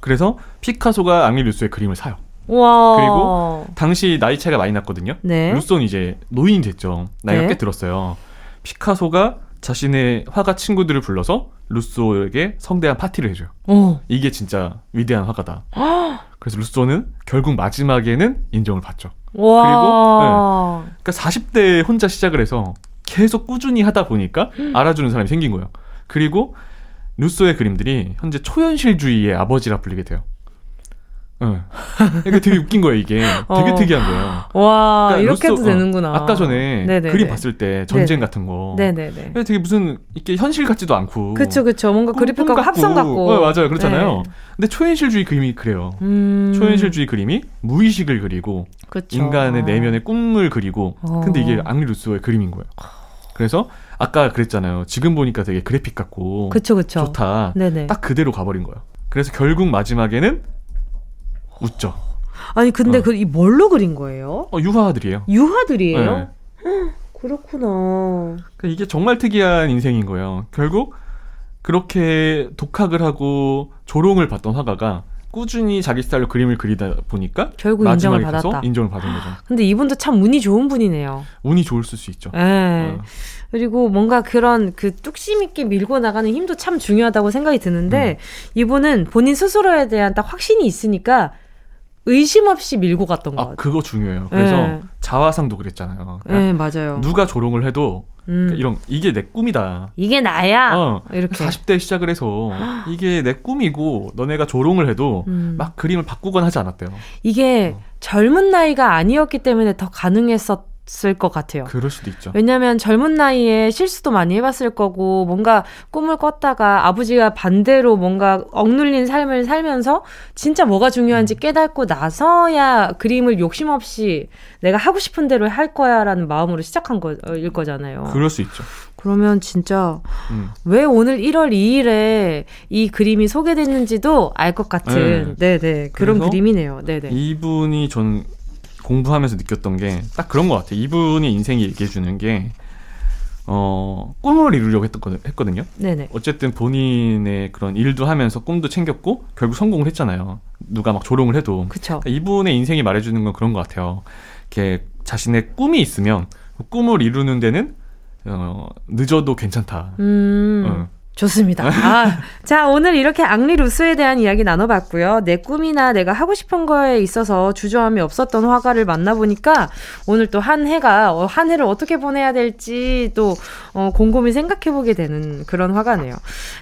그래서 피카소가 앙리 루소의 그림을 사요. 와. 그리고 당시 나이 차이가 많이 났거든요. 네. 루소는 이제 노인이 됐죠. 나이가 네. 꽤 들었어요. 피카소가 자신의 화가 친구들을 불러서 루소에게 성대한 파티를 해줘요. 오. 이게 진짜 위대한 화가다. 그래서 루소는 결국 마지막에는 인정을 받죠. 와. 그리고 네. 그러니까 40대 혼자 시작을 해서 계속 꾸준히 하다 보니까 알아주는 사람이 생긴 거예요. 그리고 루소의 그림들이 현재 초현실주의의 아버지라 불리게 돼요. 응. 그러니까 되게 웃긴 거예요, 이게. 되게 어. 특이한 거예요. 와, 그러니까 이렇게 해도 어, 되는구나. 아까 전에 네네네. 그림 봤을 때 전쟁 네네. 같은 거. 네네네. 되게 무슨, 이게 현실 같지도 않고. 그쵸, 그쵸. 뭔가 그래픽하고 합성 같고. 어, 맞아요. 그렇잖아요. 네. 근데 초현실주의 그림이 그래요. 음... 초현실주의 그림이 무의식을 그리고, 그쵸. 인간의 내면의 꿈을 그리고, 어... 근데 이게 앙리 루소의 그림인 거예요. 그래서 아까 그랬잖아요. 지금 보니까 되게 그래픽 같고 그쵸, 그쵸. 좋다. 네네. 딱 그대로 가버린 거예요. 그래서 결국 마지막에는 웃죠. 아니 근데 어. 그이 뭘로 그린 거예요? 어, 유화들이에요. 유화들이에요? 네. 그렇구나. 그러니까 이게 정말 특이한 인생인 거예요. 결국 그렇게 독학을 하고 조롱을 받던 화가가 꾸준히 자기 스타일로 그림을 그리다 보니까 결국 인정을 받았다. 인정을 받은 거죠. 근데 이분도 참 운이 좋은 분이네요. 운이 좋을 수 있죠. 네. 어. 그리고 뭔가 그런 그 뚝심 있게 밀고 나가는 힘도 참 중요하다고 생각이 드는데 음. 이분은 본인 스스로에 대한 딱 확신이 있으니까 의심 없이 밀고 갔던 것 아, 같아요. 그거 중요해요. 그래서 네. 자화상도 그랬잖아요. 그러니까 네, 맞아요. 누가 조롱을 해도 음. 그러니까 이런 이게 내 꿈이다. 이게 나야. 어, 이렇게 40대 시작을 해서 이게 내 꿈이고 너네가 조롱을 해도 음. 막 그림을 바꾸거나 하지 않았대요. 이게 어. 젊은 나이가 아니었기 때문에 더 가능했었 있 을것 같아요. 그럴 수도 있죠. 왜냐하면 젊은 나이에 실수도 많이 해봤을 거고 뭔가 꿈을 꿨다가 아버지가 반대로 뭔가 억눌린 삶을 살면서 진짜 뭐가 중요한지 음. 깨닫고 나서야 그림을 욕심 없이 내가 하고 싶은 대로 할 거야라는 마음으로 시작한 거일 거잖아요. 그럴 수 있죠. 그러면 진짜 음. 왜 오늘 1월 2일에 이 그림이 소개됐는지도 알 것 같은 네. 네네 그런 그림이네요. 네네 이분이 전 공부하면서 느꼈던 게 딱 그런 것 같아요. 이분의 인생이 얘기해 주는 게 어, 꿈을 이루려고 했던, 했거든요. 네네. 어쨌든 본인의 그런 일도 하면서 꿈도 챙겼고 결국 성공을 했잖아요. 누가 막 조롱을 해도. 그쵸. 그러니까 이분의 인생이 말해주는 건 그런 것 같아요. 이렇게 자신의 꿈이 있으면 그 꿈을 이루는 데는 어, 늦어도 괜찮다. 음. 어. 좋습니다. 아, 자, 오늘 이렇게 앙리 루스에 대한 이야기 나눠봤고요. 내 꿈이나 내가 하고 싶은 거에 있어서 주저함이 없었던 화가를 만나보니까 오늘 또 한 해가, 어, 한 해를 어떻게 보내야 될지 또, 어, 곰곰이 생각해보게 되는 그런 화가네요.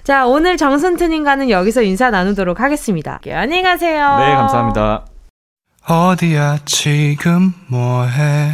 자, 오늘 정순트님과는 여기서 인사 나누도록 하겠습니다. 안녕히 가세요. 네, 감사합니다. 어디야, 지금 뭐해?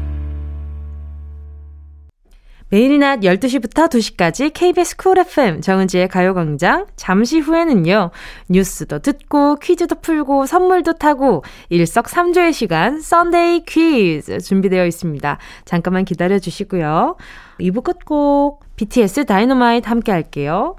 매일 낮 12시부터 2시까지 KBS 쿨 FM 정은지의 가요광장. 잠시 후에는요, 뉴스도 듣고, 퀴즈도 풀고, 선물도 타고, 일석삼조의 시간, Sunday 퀴즈 준비되어 있습니다. 잠깐만 기다려 주시고요. 2부 끝곡, BTS 다이너마이트 함께 할게요.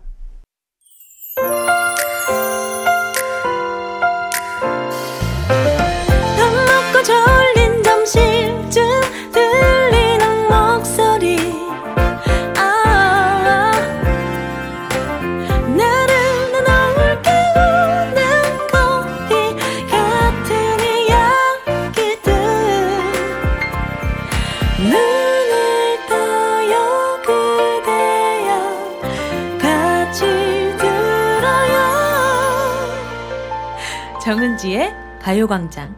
가요광장.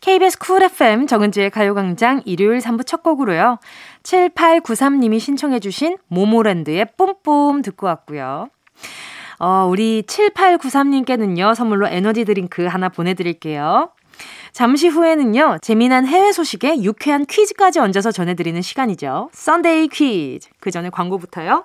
KBS 쿨 FM 정은지의 가요광장 일요일 3부 첫 곡으로요. 7893님이 신청해주신 모모랜드의 뿜뿜 듣고 왔고요. 어, 우리 7893님께는요, 선물로 에너지 드링크 하나 보내드릴게요. 잠시 후에는요, 재미난 해외 소식에 유쾌한 퀴즈까지 얹어서 전해드리는 시간이죠. 썬데이 퀴즈. 그 전에 광고부터요.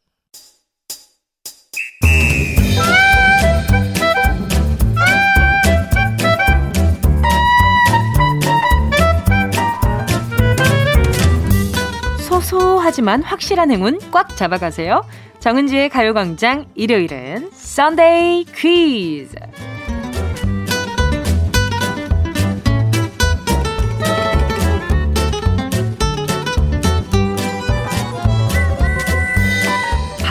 소소하지만 확실한 행운 꽉 잡아가세요. 정은지의 가요광장 일요일은 썬데이 퀴즈.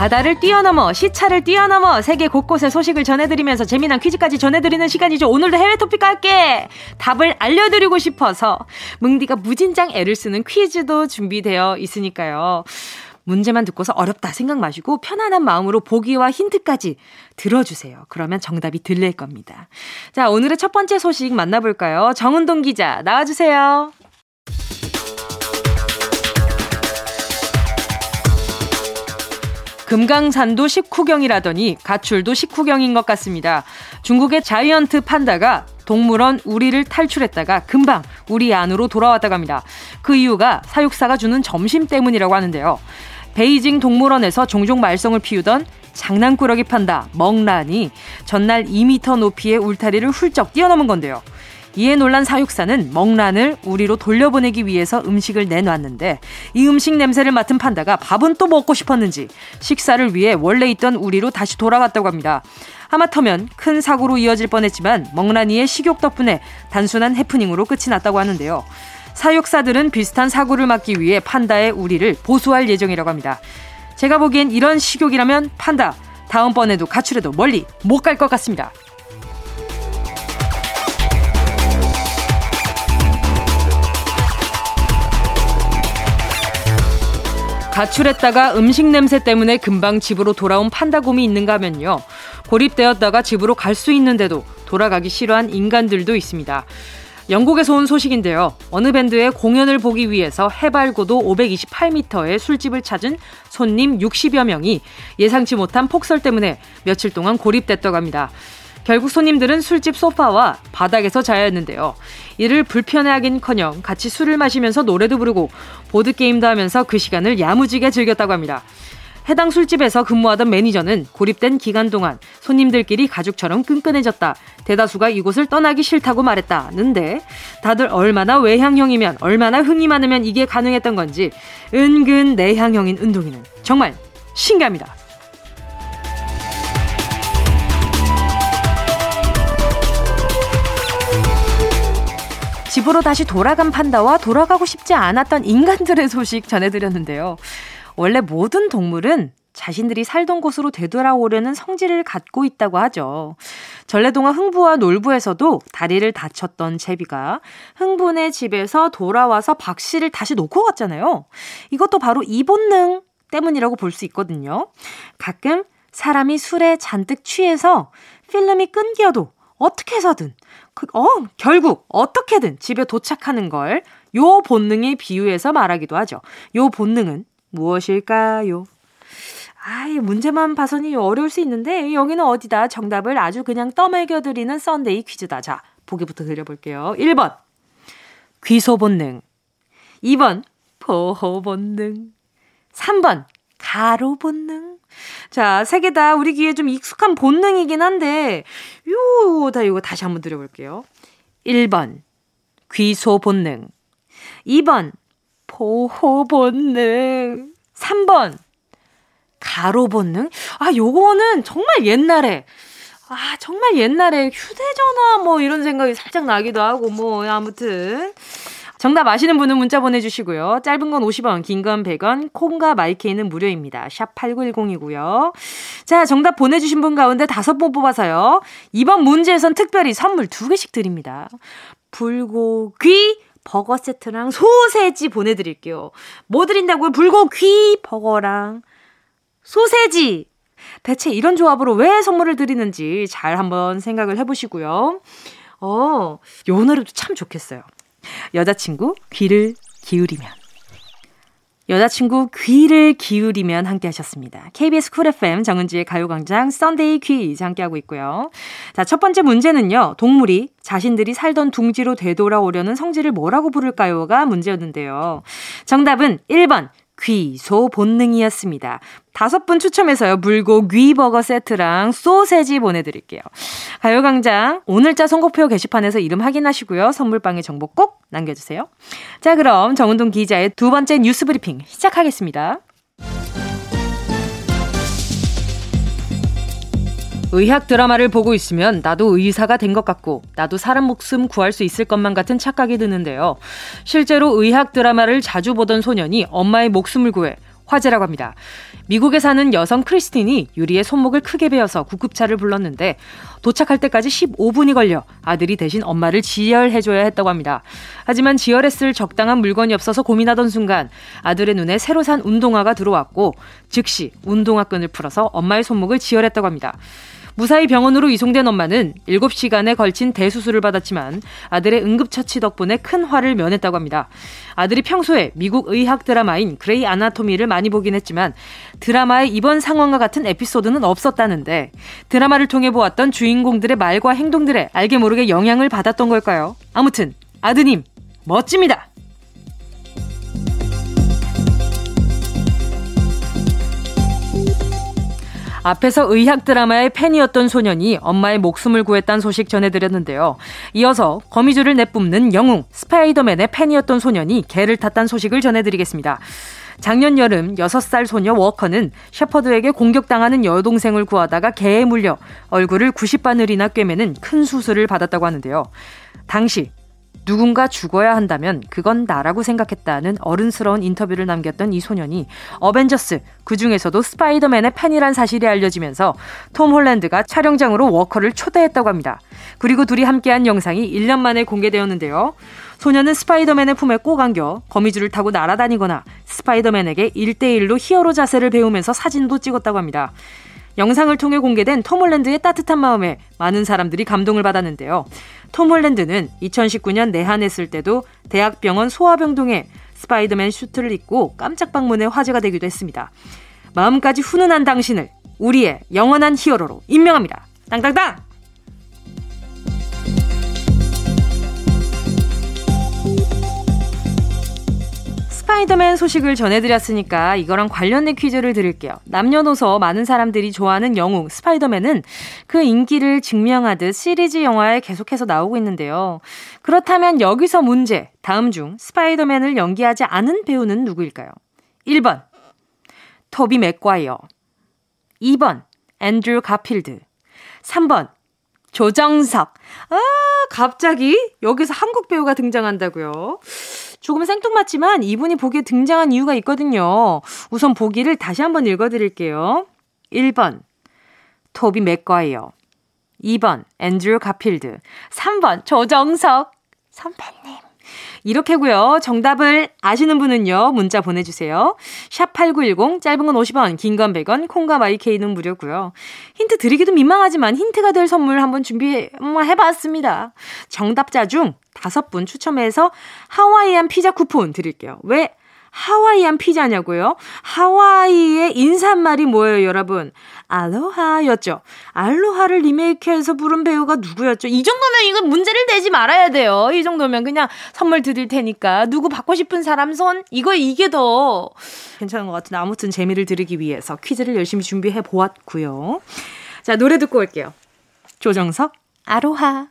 바다를 뛰어넘어 시차를 뛰어넘어 세계 곳곳의 소식을 전해드리면서 재미난 퀴즈까지 전해드리는 시간이죠. 오늘도 해외 토픽 할게 답을 알려드리고 싶어서 뭉디가 무진장 애를 쓰는 퀴즈도 준비되어 있으니까요. 문제만 듣고서 어렵다 생각 마시고 편안한 마음으로 보기와 힌트까지 들어주세요. 그러면 정답이 들릴 겁니다. 자, 오늘의 첫 번째 소식 만나볼까요? 정은동 기자, 나와주세요. 금강산도 식후경이라더니 가출도 식후경인 것 같습니다. 중국의 자이언트 판다가 동물원 우리를 탈출했다가 금방 우리 안으로 돌아왔다고 합니다. 그 이유가 사육사가 주는 점심 때문이라고 하는데요. 베이징 동물원에서 종종 말썽을 피우던 장난꾸러기 판다 멍란이 전날 2m 높이의 울타리를 훌쩍 뛰어넘은 건데요. 이에 놀란 사육사는 먹란을 우리로 돌려보내기 위해서 음식을 내놨는데 이 음식 냄새를 맡은 판다가 밥은 또 먹고 싶었는지 식사를 위해 원래 있던 우리로 다시 돌아갔다고 합니다. 하마터면 큰 사고로 이어질 뻔했지만 멍란이의 식욕 덕분에 단순한 해프닝으로 끝이 났다고 하는데요. 사육사들은 비슷한 사고를 막기 위해 판다의 우리를 보수할 예정이라고 합니다. 제가 보기엔 이런 식욕이라면 판다 다음번에도 가출해도 멀리 못 갈 것 같습니다. 가출했다가 음식 냄새 때문에 금방 집으로 돌아온 판다곰이 있는가 하면요. 고립되었다가 집으로 갈 수 있는데도 돌아가기 싫어한 인간들도 있습니다. 영국에서 온 소식인데요. 어느 밴드의 공연을 보기 위해서 해발고도 528m의 술집을 찾은 손님 60여 명이 예상치 못한 폭설 때문에 며칠 동안 고립됐다고 합니다. 결국 손님들은 술집 소파와 바닥에서 자야 했는데요. 이를 불편해하긴커녕 같이 술을 마시면서 노래도 부르고 보드 게임도 하면서 그 시간을 야무지게 즐겼다고 합니다. 해당 술집에서 근무하던 매니저는 고립된 기간 동안 손님들끼리 가족처럼 끈끈해졌다. 대다수가 이곳을 떠나기 싫다고 말했다는데 다들 얼마나 외향형이면 얼마나 흥이 많으면 이게 가능했던 건지 은근 내향형인 운동이는 정말 신기합니다. 집으로 다시 돌아간 판다와 돌아가고 싶지 않았던 인간들의 소식 전해드렸는데요. 원래 모든 동물은 자신들이 살던 곳으로 되돌아오려는 성질을 갖고 있다고 하죠. 전래동화 흥부와 놀부에서도 다리를 다쳤던 제비가 흥분의 집에서 돌아와서 박 씨를 다시 놓고 갔잖아요. 이것도 바로 이 본능 때문이라고 볼 수 있거든요. 가끔 사람이 술에 잔뜩 취해서 필름이 끊겨도 어떻게 해서든 그, 어, 결국 어떻게든 집에 도착하는 걸 요 본능에 비유해서 말하기도 하죠. 요 본능은 무엇일까요? 아이, 문제만 봐서는 어려울 수 있는데, 여기는 어디다 정답을 아주 그냥 떠먹여드리는 썬데이 퀴즈다. 자, 보기부터 드려볼게요. 1번, 귀소 본능. 2번, 보호 본능. 3번, 가로 본능. 자, 세 개 다 우리 귀에 좀 익숙한 본능이긴 한데, 요, 다 이거 다시 한번 드려볼게요. 1번, 귀소 본능. 2번, 보호 본능. 3번, 가로 본능. 아, 요거는 정말 옛날에, 아, 정말 옛날에 휴대전화 뭐 이런 생각이 살짝 나기도 하고, 뭐, 아무튼. 정답 아시는 분은 문자 보내주시고요. 짧은 건 50원, 긴 건 100원, 콩과 마이케이는 무료입니다. 샵 8910이고요. 자, 정답 보내주신 분 가운데 다섯 분 뽑아서요. 이번 문제에선 특별히 선물 두 개씩 드립니다. 불고기 버거 세트랑 소세지 보내드릴게요. 뭐 드린다고요? 불고기 버거랑 소세지. 대체 이런 조합으로 왜 선물을 드리는지 잘 한번 생각을 해보시고요. 어, 요 노래도 참 좋겠어요. 여자친구 귀를 기울이면. 여자친구 귀를 기울이면 함께 하셨습니다. KBS 쿨 FM 정은지의 가요광장 썬데이 퀴즈 함께하고 있고요. 자, 첫 번째 문제는요. 동물이 자신들이 살던 둥지로 되돌아오려는 성질을 뭐라고 부를까요?가 문제였는데요. 정답은 1번 귀소 본능이었습니다. 다섯 분 추첨해서요. 불고기 버거 세트랑 소세지 보내드릴게요. 가요광장 오늘자 선곡표 게시판에서 이름 확인하시고요. 선물방에 정보 꼭 남겨주세요. 자 그럼 정은동 기자의 두 번째 뉴스 브리핑 시작하겠습니다. 의학 드라마를 보고 있으면 나도 의사가 된 것 같고 나도 사람 목숨 구할 수 있을 것만 같은 착각이 드는데요. 실제로 의학 드라마를 자주 보던 소년이 엄마의 목숨을 구해 화제라고 합니다. 미국에 사는 여성 크리스틴이 유리의 손목을 크게 베어서 구급차를 불렀는데 도착할 때까지 15분이 걸려 아들이 대신 엄마를 지혈해줘야 했다고 합니다. 하지만 지혈했을 적당한 물건이 없어서 고민하던 순간 아들의 눈에 새로 산 운동화가 들어왔고 즉시 운동화 끈을 풀어서 엄마의 손목을 지혈했다고 합니다. 무사히 병원으로 이송된 엄마는 7시간에 걸친 대수술을 받았지만 아들의 응급처치 덕분에 큰 화를 면했다고 합니다. 아들이 평소에 미국 의학 드라마인 그레이 아나토미를 많이 보긴 했지만 드라마의 이번 상황과 같은 에피소드는 없었다는데 드라마를 통해 보았던 주인공들의 말과 행동들에 알게 모르게 영향을 받았던 걸까요? 아무튼 아드님 멋집니다. 앞에서 의학 드라마의 팬이었던 소년이 엄마의 목숨을 구했다는 소식 전해드렸는데요. 이어서 거미줄을 내뿜는 영웅 스파이더맨의 팬이었던 소년이 개를 탔다는 소식을 전해드리겠습니다. 작년 여름 6살 소녀 워커는 셰퍼드에게 공격당하는 여동생을 구하다가 개에 물려 얼굴을 90바늘이나 꿰매는 큰 수술을 받았다고 하는데요. 당시 누군가 죽어야 한다면 그건 나라고 생각했다는 어른스러운 인터뷰를 남겼던 이 소년이 어벤져스 그 중에서도 스파이더맨의 팬이란 사실이 알려지면서 톰 홀랜드가 촬영장으로 워커를 초대했다고 합니다. 그리고 둘이 함께한 영상이 1년 만에 공개되었는데요. 소녀는 스파이더맨의 품에 꼭 안겨 거미줄을 타고 날아다니거나 스파이더맨에게 1대1로 히어로 자세를 배우면서 사진도 찍었다고 합니다. 영상을 통해 공개된 톰 홀랜드의 따뜻한 마음에 많은 사람들이 감동을 받았는데요. 톰 홀랜드는 2019년 내한했을 때도 대학병원 소아병동에 스파이더맨 슈트를 입고 깜짝 방문해 화제가 되기도 했습니다. 마음까지 훈훈한 당신을 우리의 영원한 히어로로 임명합니다. 땅땅땅! 스파이더맨 소식을 전해드렸으니까 이거랑 관련된 퀴즈를 드릴게요. 남녀노소 많은 사람들이 좋아하는 영웅 스파이더맨은 그 인기를 증명하듯 시리즈 영화에 계속해서 나오고 있는데요. 그렇다면 여기서 문제. 다음 중 스파이더맨을 연기하지 않은 배우는 누구일까요? 1번 토비 맥과이어 2번 앤드류 가필드 3번 조정석 아 갑자기 여기서 한국 배우가 등장한다고요. 조금 생뚱맞지만 이분이 보기에 등장한 이유가 있거든요. 우선 보기를 다시 한번 읽어드릴게요. 1번. 토비 맥과이어. 2번. 앤드류 가필드. 3번. 조정석. 선배님 이렇게고요. 정답을 아시는 분은요. 문자 보내주세요. 샵 8910 짧은 건 50원 긴 건 100원 콩과 마이케이는 무료고요. 힌트 드리기도 민망하지만 힌트가 될 선물 한번 준비해봤습니다. 정답자 중 다섯 분 추첨해서 하와이안 피자 쿠폰 드릴게요. 왜 하와이안 피자냐고요? 하와이의 인사말이 뭐예요, 여러분? 알로하였죠. 아로하를 리메이크해서 부른 배우가 누구였죠? 이 정도면 이거 문제를 내지 말아야 돼요. 이 정도면 그냥 선물 드릴 테니까 누구 받고 싶은 사람 손 이거 이게 더 괜찮은 것 같은데 아무튼 재미를 드리기 위해서 퀴즈를 열심히 준비해 보았고요. 자 노래 듣고 올게요. 조정석 아로하.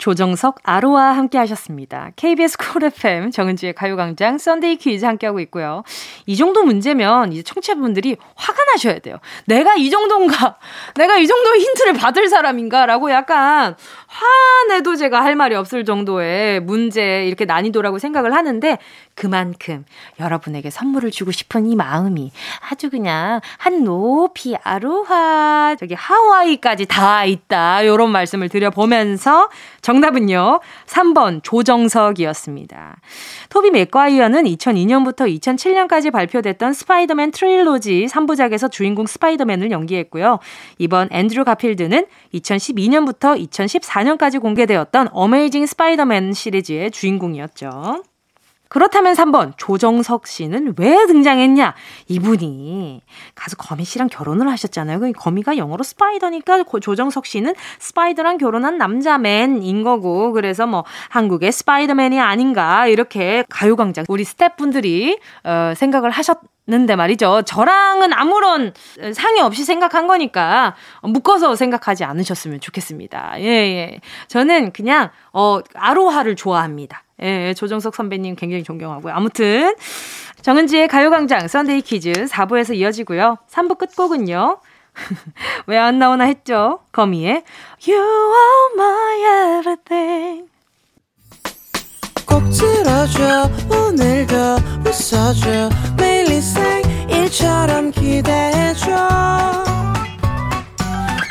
조정석, 아로하 함께 하셨습니다. KBS 쿨 FM 정은지의 가요광장 썬데이 퀴즈 함께하고 있고요. 이 정도 문제면 이제 청취자분들이 화가 나셔야 돼요. 내가 이 정도인가? 내가 이 정도 힌트를 받을 사람인가? 라고 약간 화내도 제가 할 말이 없을 정도의 문제, 이렇게 난이도라고 생각을 하는데 그만큼 여러분에게 선물을 주고 싶은 이 마음이 아주 그냥 한 높이 아로하, 저기 하와이까지 다 있다. 요런 말씀을 드려보면서 정답은요. 3번 조정석이었습니다. 토비 맥과이어는 2002년부터 2007년까지 발표됐던 스파이더맨 trilogy 3부작에서 주인공 스파이더맨을 연기했고요. 2번 앤드류 가필드는 2012년부터 2014년까지 공개되었던 어메이징 스파이더맨 시리즈의 주인공이었죠. 그렇다면 3번 조정석 씨는 왜 등장했냐? 이분이 가수 거미 씨랑 결혼을 하셨잖아요. 그 거미가 영어로 spider니까 조정석 씨는 spider랑 결혼한 남자 man인 거고 그래서 뭐 한국의 스파이더맨이 아닌가 이렇게 가요광장 우리 스태프분들이 어, 생각을 하셨. 는데 말이죠. 저랑은 아무런 상의 없이 생각한 거니까 묶어서 생각하지 않으셨으면 좋겠습니다. 예, 예. 저는 그냥, 어, 아로하를 좋아합니다. 예, 조정석 선배님 굉장히 존경하고요. 아무튼 정은지의 가요광장 썬데이 퀴즈 4부에서 이어지고요. 3부 끝곡은요. 왜 안 나오나 했죠? 거미의 You are my everything 꼭 들어줘 오늘도 웃어줘 매일 일상일처럼 기대해줘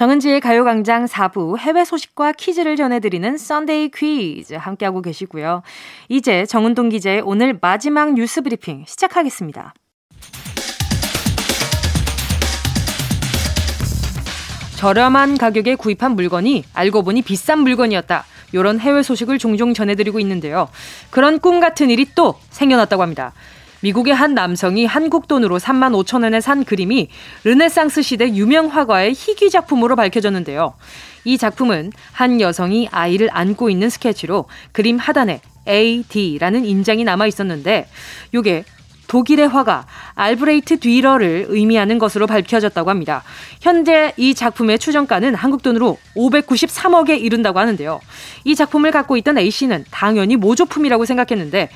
정은지의 가요광장 4부 해외 소식과 퀴즈를 전해드리는 썬데이 퀴즈 함께하고 계시고요. 이제 정은동 기자의 오늘 마지막 뉴스 브리핑 시작하겠습니다. 저렴한 가격에 구입한 물건이 알고 보니 비싼 물건이었다. 이런 해외 소식을 종종 전해드리고 있는데요. 그런 꿈 같은 일이 또 생겨났다고 합니다. 미국의 한 남성이 한국 돈으로 3만 5천 원에 산 그림이 르네상스 시대 유명 화가의 희귀 작품으로 밝혀졌는데요. 이 작품은 한 여성이 아이를 안고 있는 스케치로 그림 하단에 AD라는 인장이 남아 있었는데 이게 독일의 화가 알브레이트 뒤러를 의미하는 것으로 밝혀졌다고 합니다. 현재 이 작품의 추정가는 한국 돈으로 593억에 이른다고 하는데요. 이 작품을 갖고 있던 A씨는 당연히 모조품이라고 생각했는데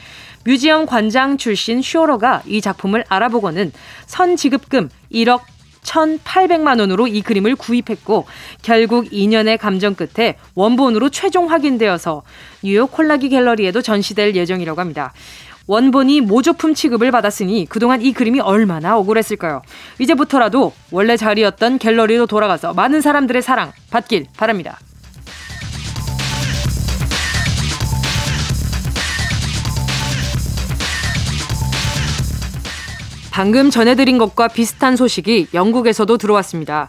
뮤지엄 관장 출신 슈어러가 이 작품을 알아보고는 선지급금 1억 1,800만 원으로 이 그림을 구입했고 결국 2년의 감정 끝에 원본으로 최종 확인되어서 뉴욕 콜라기 갤러리에도 전시될 예정이라고 합니다. 원본이 모조품 취급을 받았으니 그동안 이 그림이 얼마나 억울했을까요? 이제부터라도 원래 자리였던 갤러리로 돌아가서 많은 사람들의 사랑 받길 바랍니다. 방금 전해드린 것과 비슷한 소식이 영국에서도 들어왔습니다.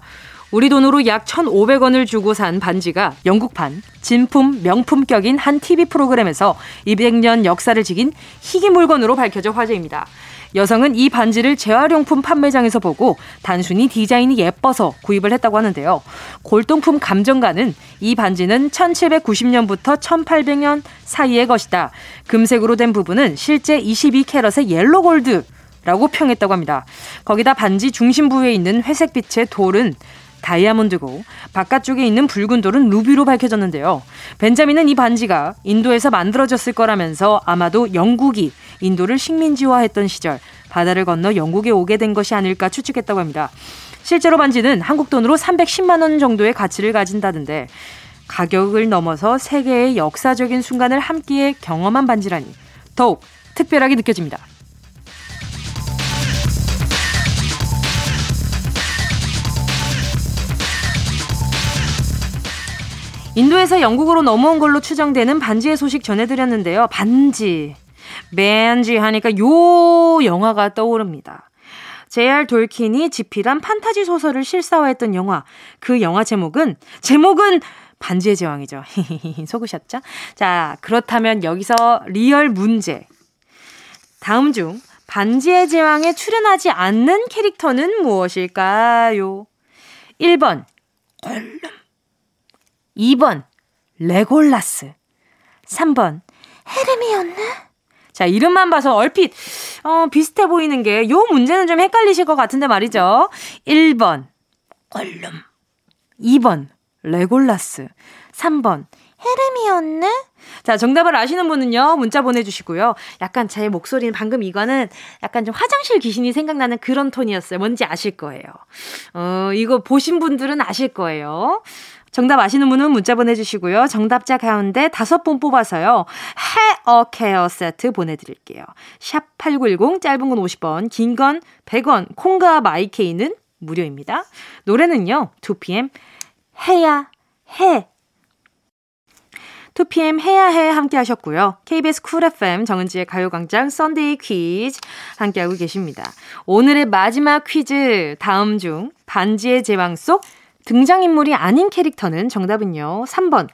우리 돈으로 약 1,500원을 주고 산 반지가 영국판 진품 명품격인 한 TV 프로그램에서 200년 역사를 지긴 희귀 물건으로 밝혀져 화제입니다. 여성은 이 반지를 재활용품 판매장에서 보고 단순히 디자인이 예뻐서 구입을 했다고 하는데요. 골동품 감정가는 이 반지는 1790년부터 1800년 사이의 것이다. 금색으로 된 부분은 실제 22캐럿의 옐로 골드 라고 평했다고 합니다. 거기다 반지 중심부에 있는 회색빛의 돌은 다이아몬드고 바깥쪽에 있는 붉은 돌은 루비로 밝혀졌는데요. 벤자민은 이 반지가 인도에서 만들어졌을 거라면서 아마도 영국이 인도를 식민지화했던 시절 바다를 건너 영국에 오게 된 것이 아닐까 추측했다고 합니다. 실제로 반지는 한국 돈으로 310만 원 정도의 가치를 가진다던데 가격을 넘어서 세계의 역사적인 순간을 함께 경험한 반지라니 더욱 특별하게 느껴집니다. 인도에서 영국으로 넘어온 걸로 추정되는 반지의 소식 전해드렸는데요. 반지. 맨지 하니까 요 영화가 떠오릅니다. JR 돌킨이 집필한 판타지 소설을 실사화했던 영화. 그 영화 제목은, 제목은 반지의 제왕이죠. 속으셨죠? 자, 그렇다면 여기서 real 문제. 다음 중 반지의 제왕에 출연하지 않는 캐릭터는 무엇일까요? 1번, 엘론드. 2번 레골라스 3번 헤르미온느 자 이름만 봐서 얼핏 어, 비슷해 보이는 게 요 문제는 좀 헷갈리실 것 같은데 말이죠 1번 꼴룸 2번 레골라스 3번 헤르미온느 자, 정답을 아시는 분은요, 문자 보내주시고요. 약간 제 목소리는 방금 이거는 약간 좀 화장실 귀신이 생각나는 그런 톤이었어요. 뭔지 아실 거예요. 어, 이거 보신 분들은 아실 거예요. 정답 아시는 분은 문자 보내주시고요. 정답자 가운데 다섯 분 뽑아서요. 헤어 케어 세트 보내드릴게요. 샵 8910 짧은 건 50원, 긴 건 100원, 콩과 마이케이는 무료입니다. 노래는요. 2PM 해야 해 2PM 해야 해 함께 하셨고요. KBS 쿨 FM 정은지의 가요광장 썬데이 퀴즈 함께하고 계십니다. 오늘의 마지막 퀴즈 다음 중 반지의 제왕 속 등장인물이 아닌 캐릭터는 정답은요. 3번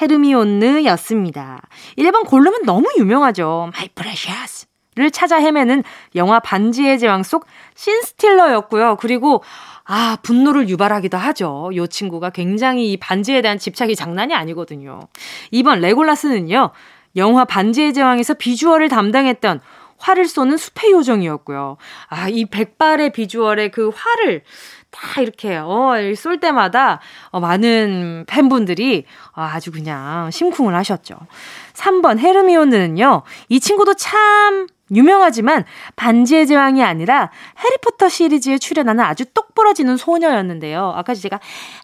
헤르미온느였습니다. 1번 골룸은 너무 유명하죠. My Precious. 를 찾아 헤매는 영화 반지의 제왕 속 신스틸러였고요. 그리고 아, 분노를 유발하기도 하죠. 요 친구가 굉장히 이 반지에 대한 집착이 장난이 아니거든요. 2번 레골라스는요. 영화 반지의 제왕에서 비주얼을 담당했던 활을 쏘는 숲의 요정이었고요. 아, 이 백발의 비주얼의 그 활을 다 이렇게 어, 쏠 때마다 어, 많은 팬분들이 어, 아주 그냥 심쿵을 하셨죠. 3번 헤르미온느는요. 이 친구도 참 유명하지만 반지의 제왕이 아니라 해리포터 시리즈에 출연하는 아주 똑부러지는 소녀였는데요. 아까 제가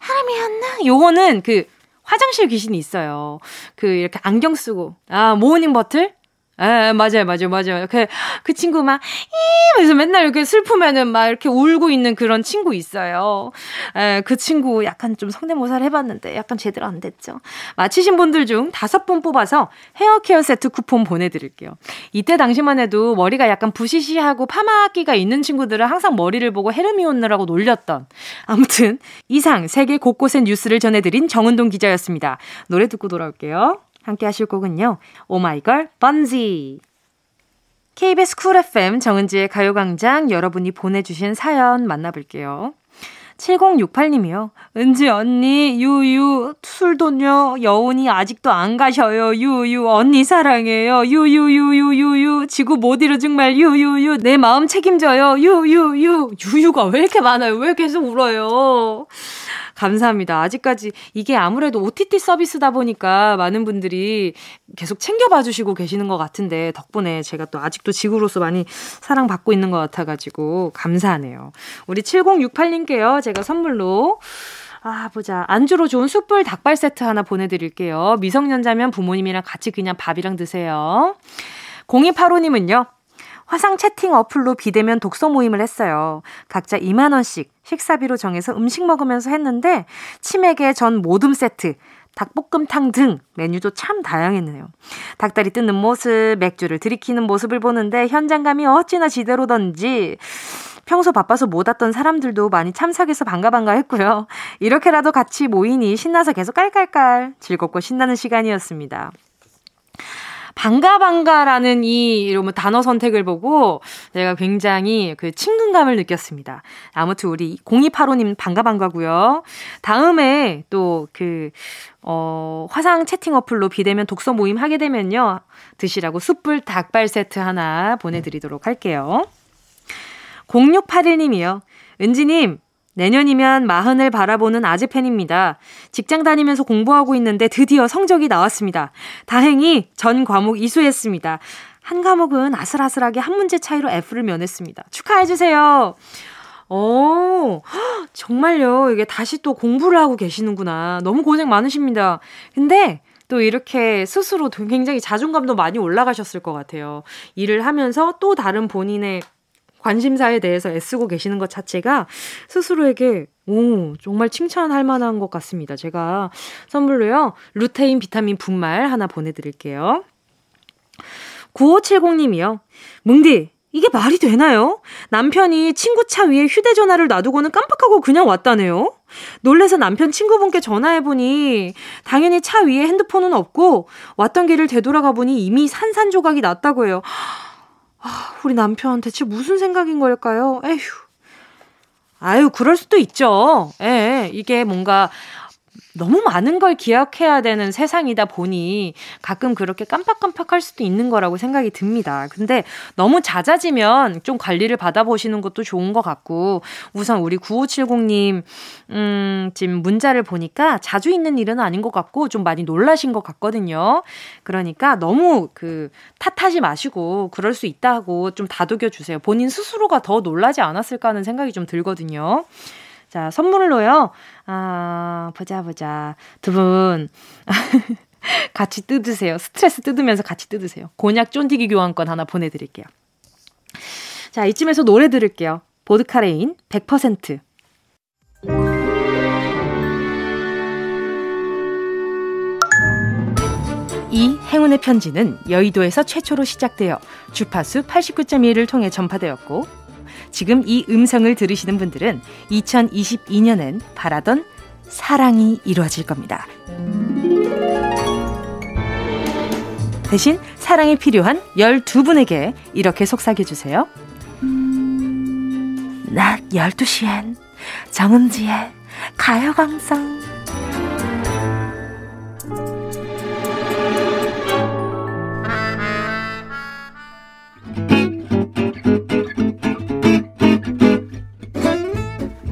헤르미온느 요거는 그 화장실 귀신이 있어요. 그 이렇게 안경 쓰고 아 모닝 머틀 에, 맞아요, 맞아요, 맞아요. 그, 그 친구 막, 이, 그래서 맨날 이렇게 슬프면은 막 이렇게 울고 있는 그런 친구 있어요. 에, 그 친구 약간 좀 성대모사를 해봤는데 약간 제대로 안 됐죠. 맞히신 분들 중 다섯 분 뽑아서 헤어 케어 세트 쿠폰 보내드릴게요. 이때 당시만 해도 머리가 약간 부시시하고 파마기가 있는 친구들은 항상 머리를 보고 헤르미온느라고 놀렸던. 아무튼, 이상 세계 곳곳의 뉴스를 전해드린 정은동 기자였습니다. 노래 듣고 돌아올게요. 함께 하실 곡은요. 오마이걸 번지. KBS 쿨 FM 정은지의 가요광장 여러분이 보내주신 사연 만나볼게요. 7068님이요. 은지 언니, 유유, 술돈요. 여운이 아직도 안 가셔요. 유유, 언니 사랑해요. 유유유유유유, 지구 못 이루 정말 유유유, 내 마음 책임져요. 유유유, 유유가 왜 이렇게 많아요? 왜 계속 울어요? 감사합니다. 아직까지 이게 아무래도 OTT 서비스다 보니까 많은 분들이 계속 챙겨봐 주시고 계시는 것 같은데 덕분에 제가 또 아직도 지구로서 많이 사랑받고 있는 것 같아가지고 감사하네요. 우리 7068님께요. 제가 선물로 아, 보자. 안주로 좋은 숯불 닭발 세트 하나 보내드릴게요. 미성년자면 부모님이랑 같이 그냥 밥이랑 드세요. 0285님은요. 화상 채팅 어플로 비대면 독서 모임을 했어요. 각자 2만원씩 식사비로 정해서 음식 먹으면서 했는데, 치맥에 전 모둠 세트, 닭볶음탕 등 메뉴도 참 다양했네요. 닭다리 뜯는 모습, 맥주를 들이키는 모습을 보는데 현장감이 어찌나 지대로던지 평소 바빠서 못 왔던 사람들도 많이 참석해서 반가 반가 했고요. 이렇게라도 같이 모이니 신나서 계속 깔깔깔 즐겁고 신나는 시간이었습니다. 반가 반가라는 이 이런 단어 선택을 보고 내가 굉장히 그 친근감을 느꼈습니다. 아무튼 우리 0285님 반가 반가고요. 다음에 또그 어, 화상 채팅 어플로 비대면 독서 모임 하게 되면요. 드시라고 숯불 닭발 세트 하나 보내드리도록 할게요. 0681님이요. 은지님, 내년이면 마흔을 바라보는 아재 팬입니다. 직장 다니면서 공부하고 있는데 드디어 성적이 나왔습니다. 다행히 전 과목 이수했습니다. 한 과목은 아슬아슬하게 한 문제 차이로 F를 면했습니다. 축하해주세요. 오, 정말요. 이게 다시 또 공부를 하고 계시는구나. 너무 고생 많으십니다. 근데 또 이렇게 스스로 굉장히 자존감도 많이 올라가셨을 것 같아요. 일을 하면서 또 다른 본인의 관심사에 대해서 애쓰고 계시는 것 자체가 스스로에게 오, 정말 칭찬할 만한 것 같습니다. 제가 선물로요, 루테인 비타민 분말 하나 보내드릴게요. 9570님이요. 뭉디, 이게 말이 되나요? 남편이 친구 차 위에 휴대전화를 놔두고는 깜빡하고 그냥 왔다네요? 놀래서 남편 친구분께 전화해보니 당연히 차 위에 핸드폰은 없고 왔던 길을 되돌아가 보니 이미 산산조각이 났다고 해요. 아, 우리 남편 대체 무슨 생각인 걸까요? 에휴. 아유, 그럴 수도 있죠. 예, 이게 뭔가 너무 많은 걸 기억해야 되는 세상이다 보니 가끔 그렇게 깜빡깜빡할 수도 있는 거라고 생각이 듭니다. 근데 너무 잦아지면 좀 관리를 받아보시는 것도 좋은 것 같고 우선 우리 9570님 음, 지금 문자를 보니까 자주 있는 일은 아닌 것 같고 좀 많이 놀라신 것 같거든요. 그러니까 너무 그 탓하지 마시고 그럴 수 있다고 좀 다독여 주세요. 본인 스스로가 더 놀라지 않았을까 하는 생각이 좀 들거든요. 자, 선물로요. 아, 보자, 보자. 두 분. 같이 뜯으세요. 스트레스 뜯으면서 같이 뜯으세요. 곤약 쫀디기 교환권 하나 보내드릴게요. 자, 이쯤에서 노래 들을게요. 보드카레인 100%. 이 행운의 편지는 여의도에서 최초로 시작되어 주파수 89.1을 통해 전파되었고 지금 이 음성을 들으시는 분들은 2022년엔 바라던 사랑이 이루어질 겁니다. 대신 사랑이 필요한 12분에게 이렇게 속삭여주세요. 낮 12시엔 정은지의 가요광장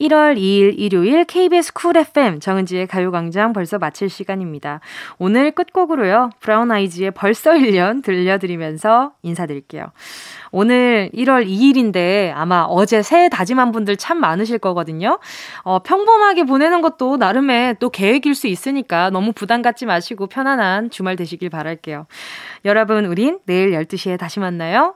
1월 2일 일요일 KBS 쿨 FM 정은지의 가요광장 벌써 마칠 시간입니다. 오늘 끝곡으로요. 브라운 아이즈의 벌써 1년 들려드리면서 인사드릴게요. 오늘 1월 2일인데 아마 어제 새해 다짐한 분들 참 많으실 거거든요. 어, 평범하게 보내는 것도 나름의 또 계획일 수 있으니까 너무 부담 갖지 마시고 편안한 주말 되시길 바랄게요. 여러분, 우린 내일 12시에 다시 만나요.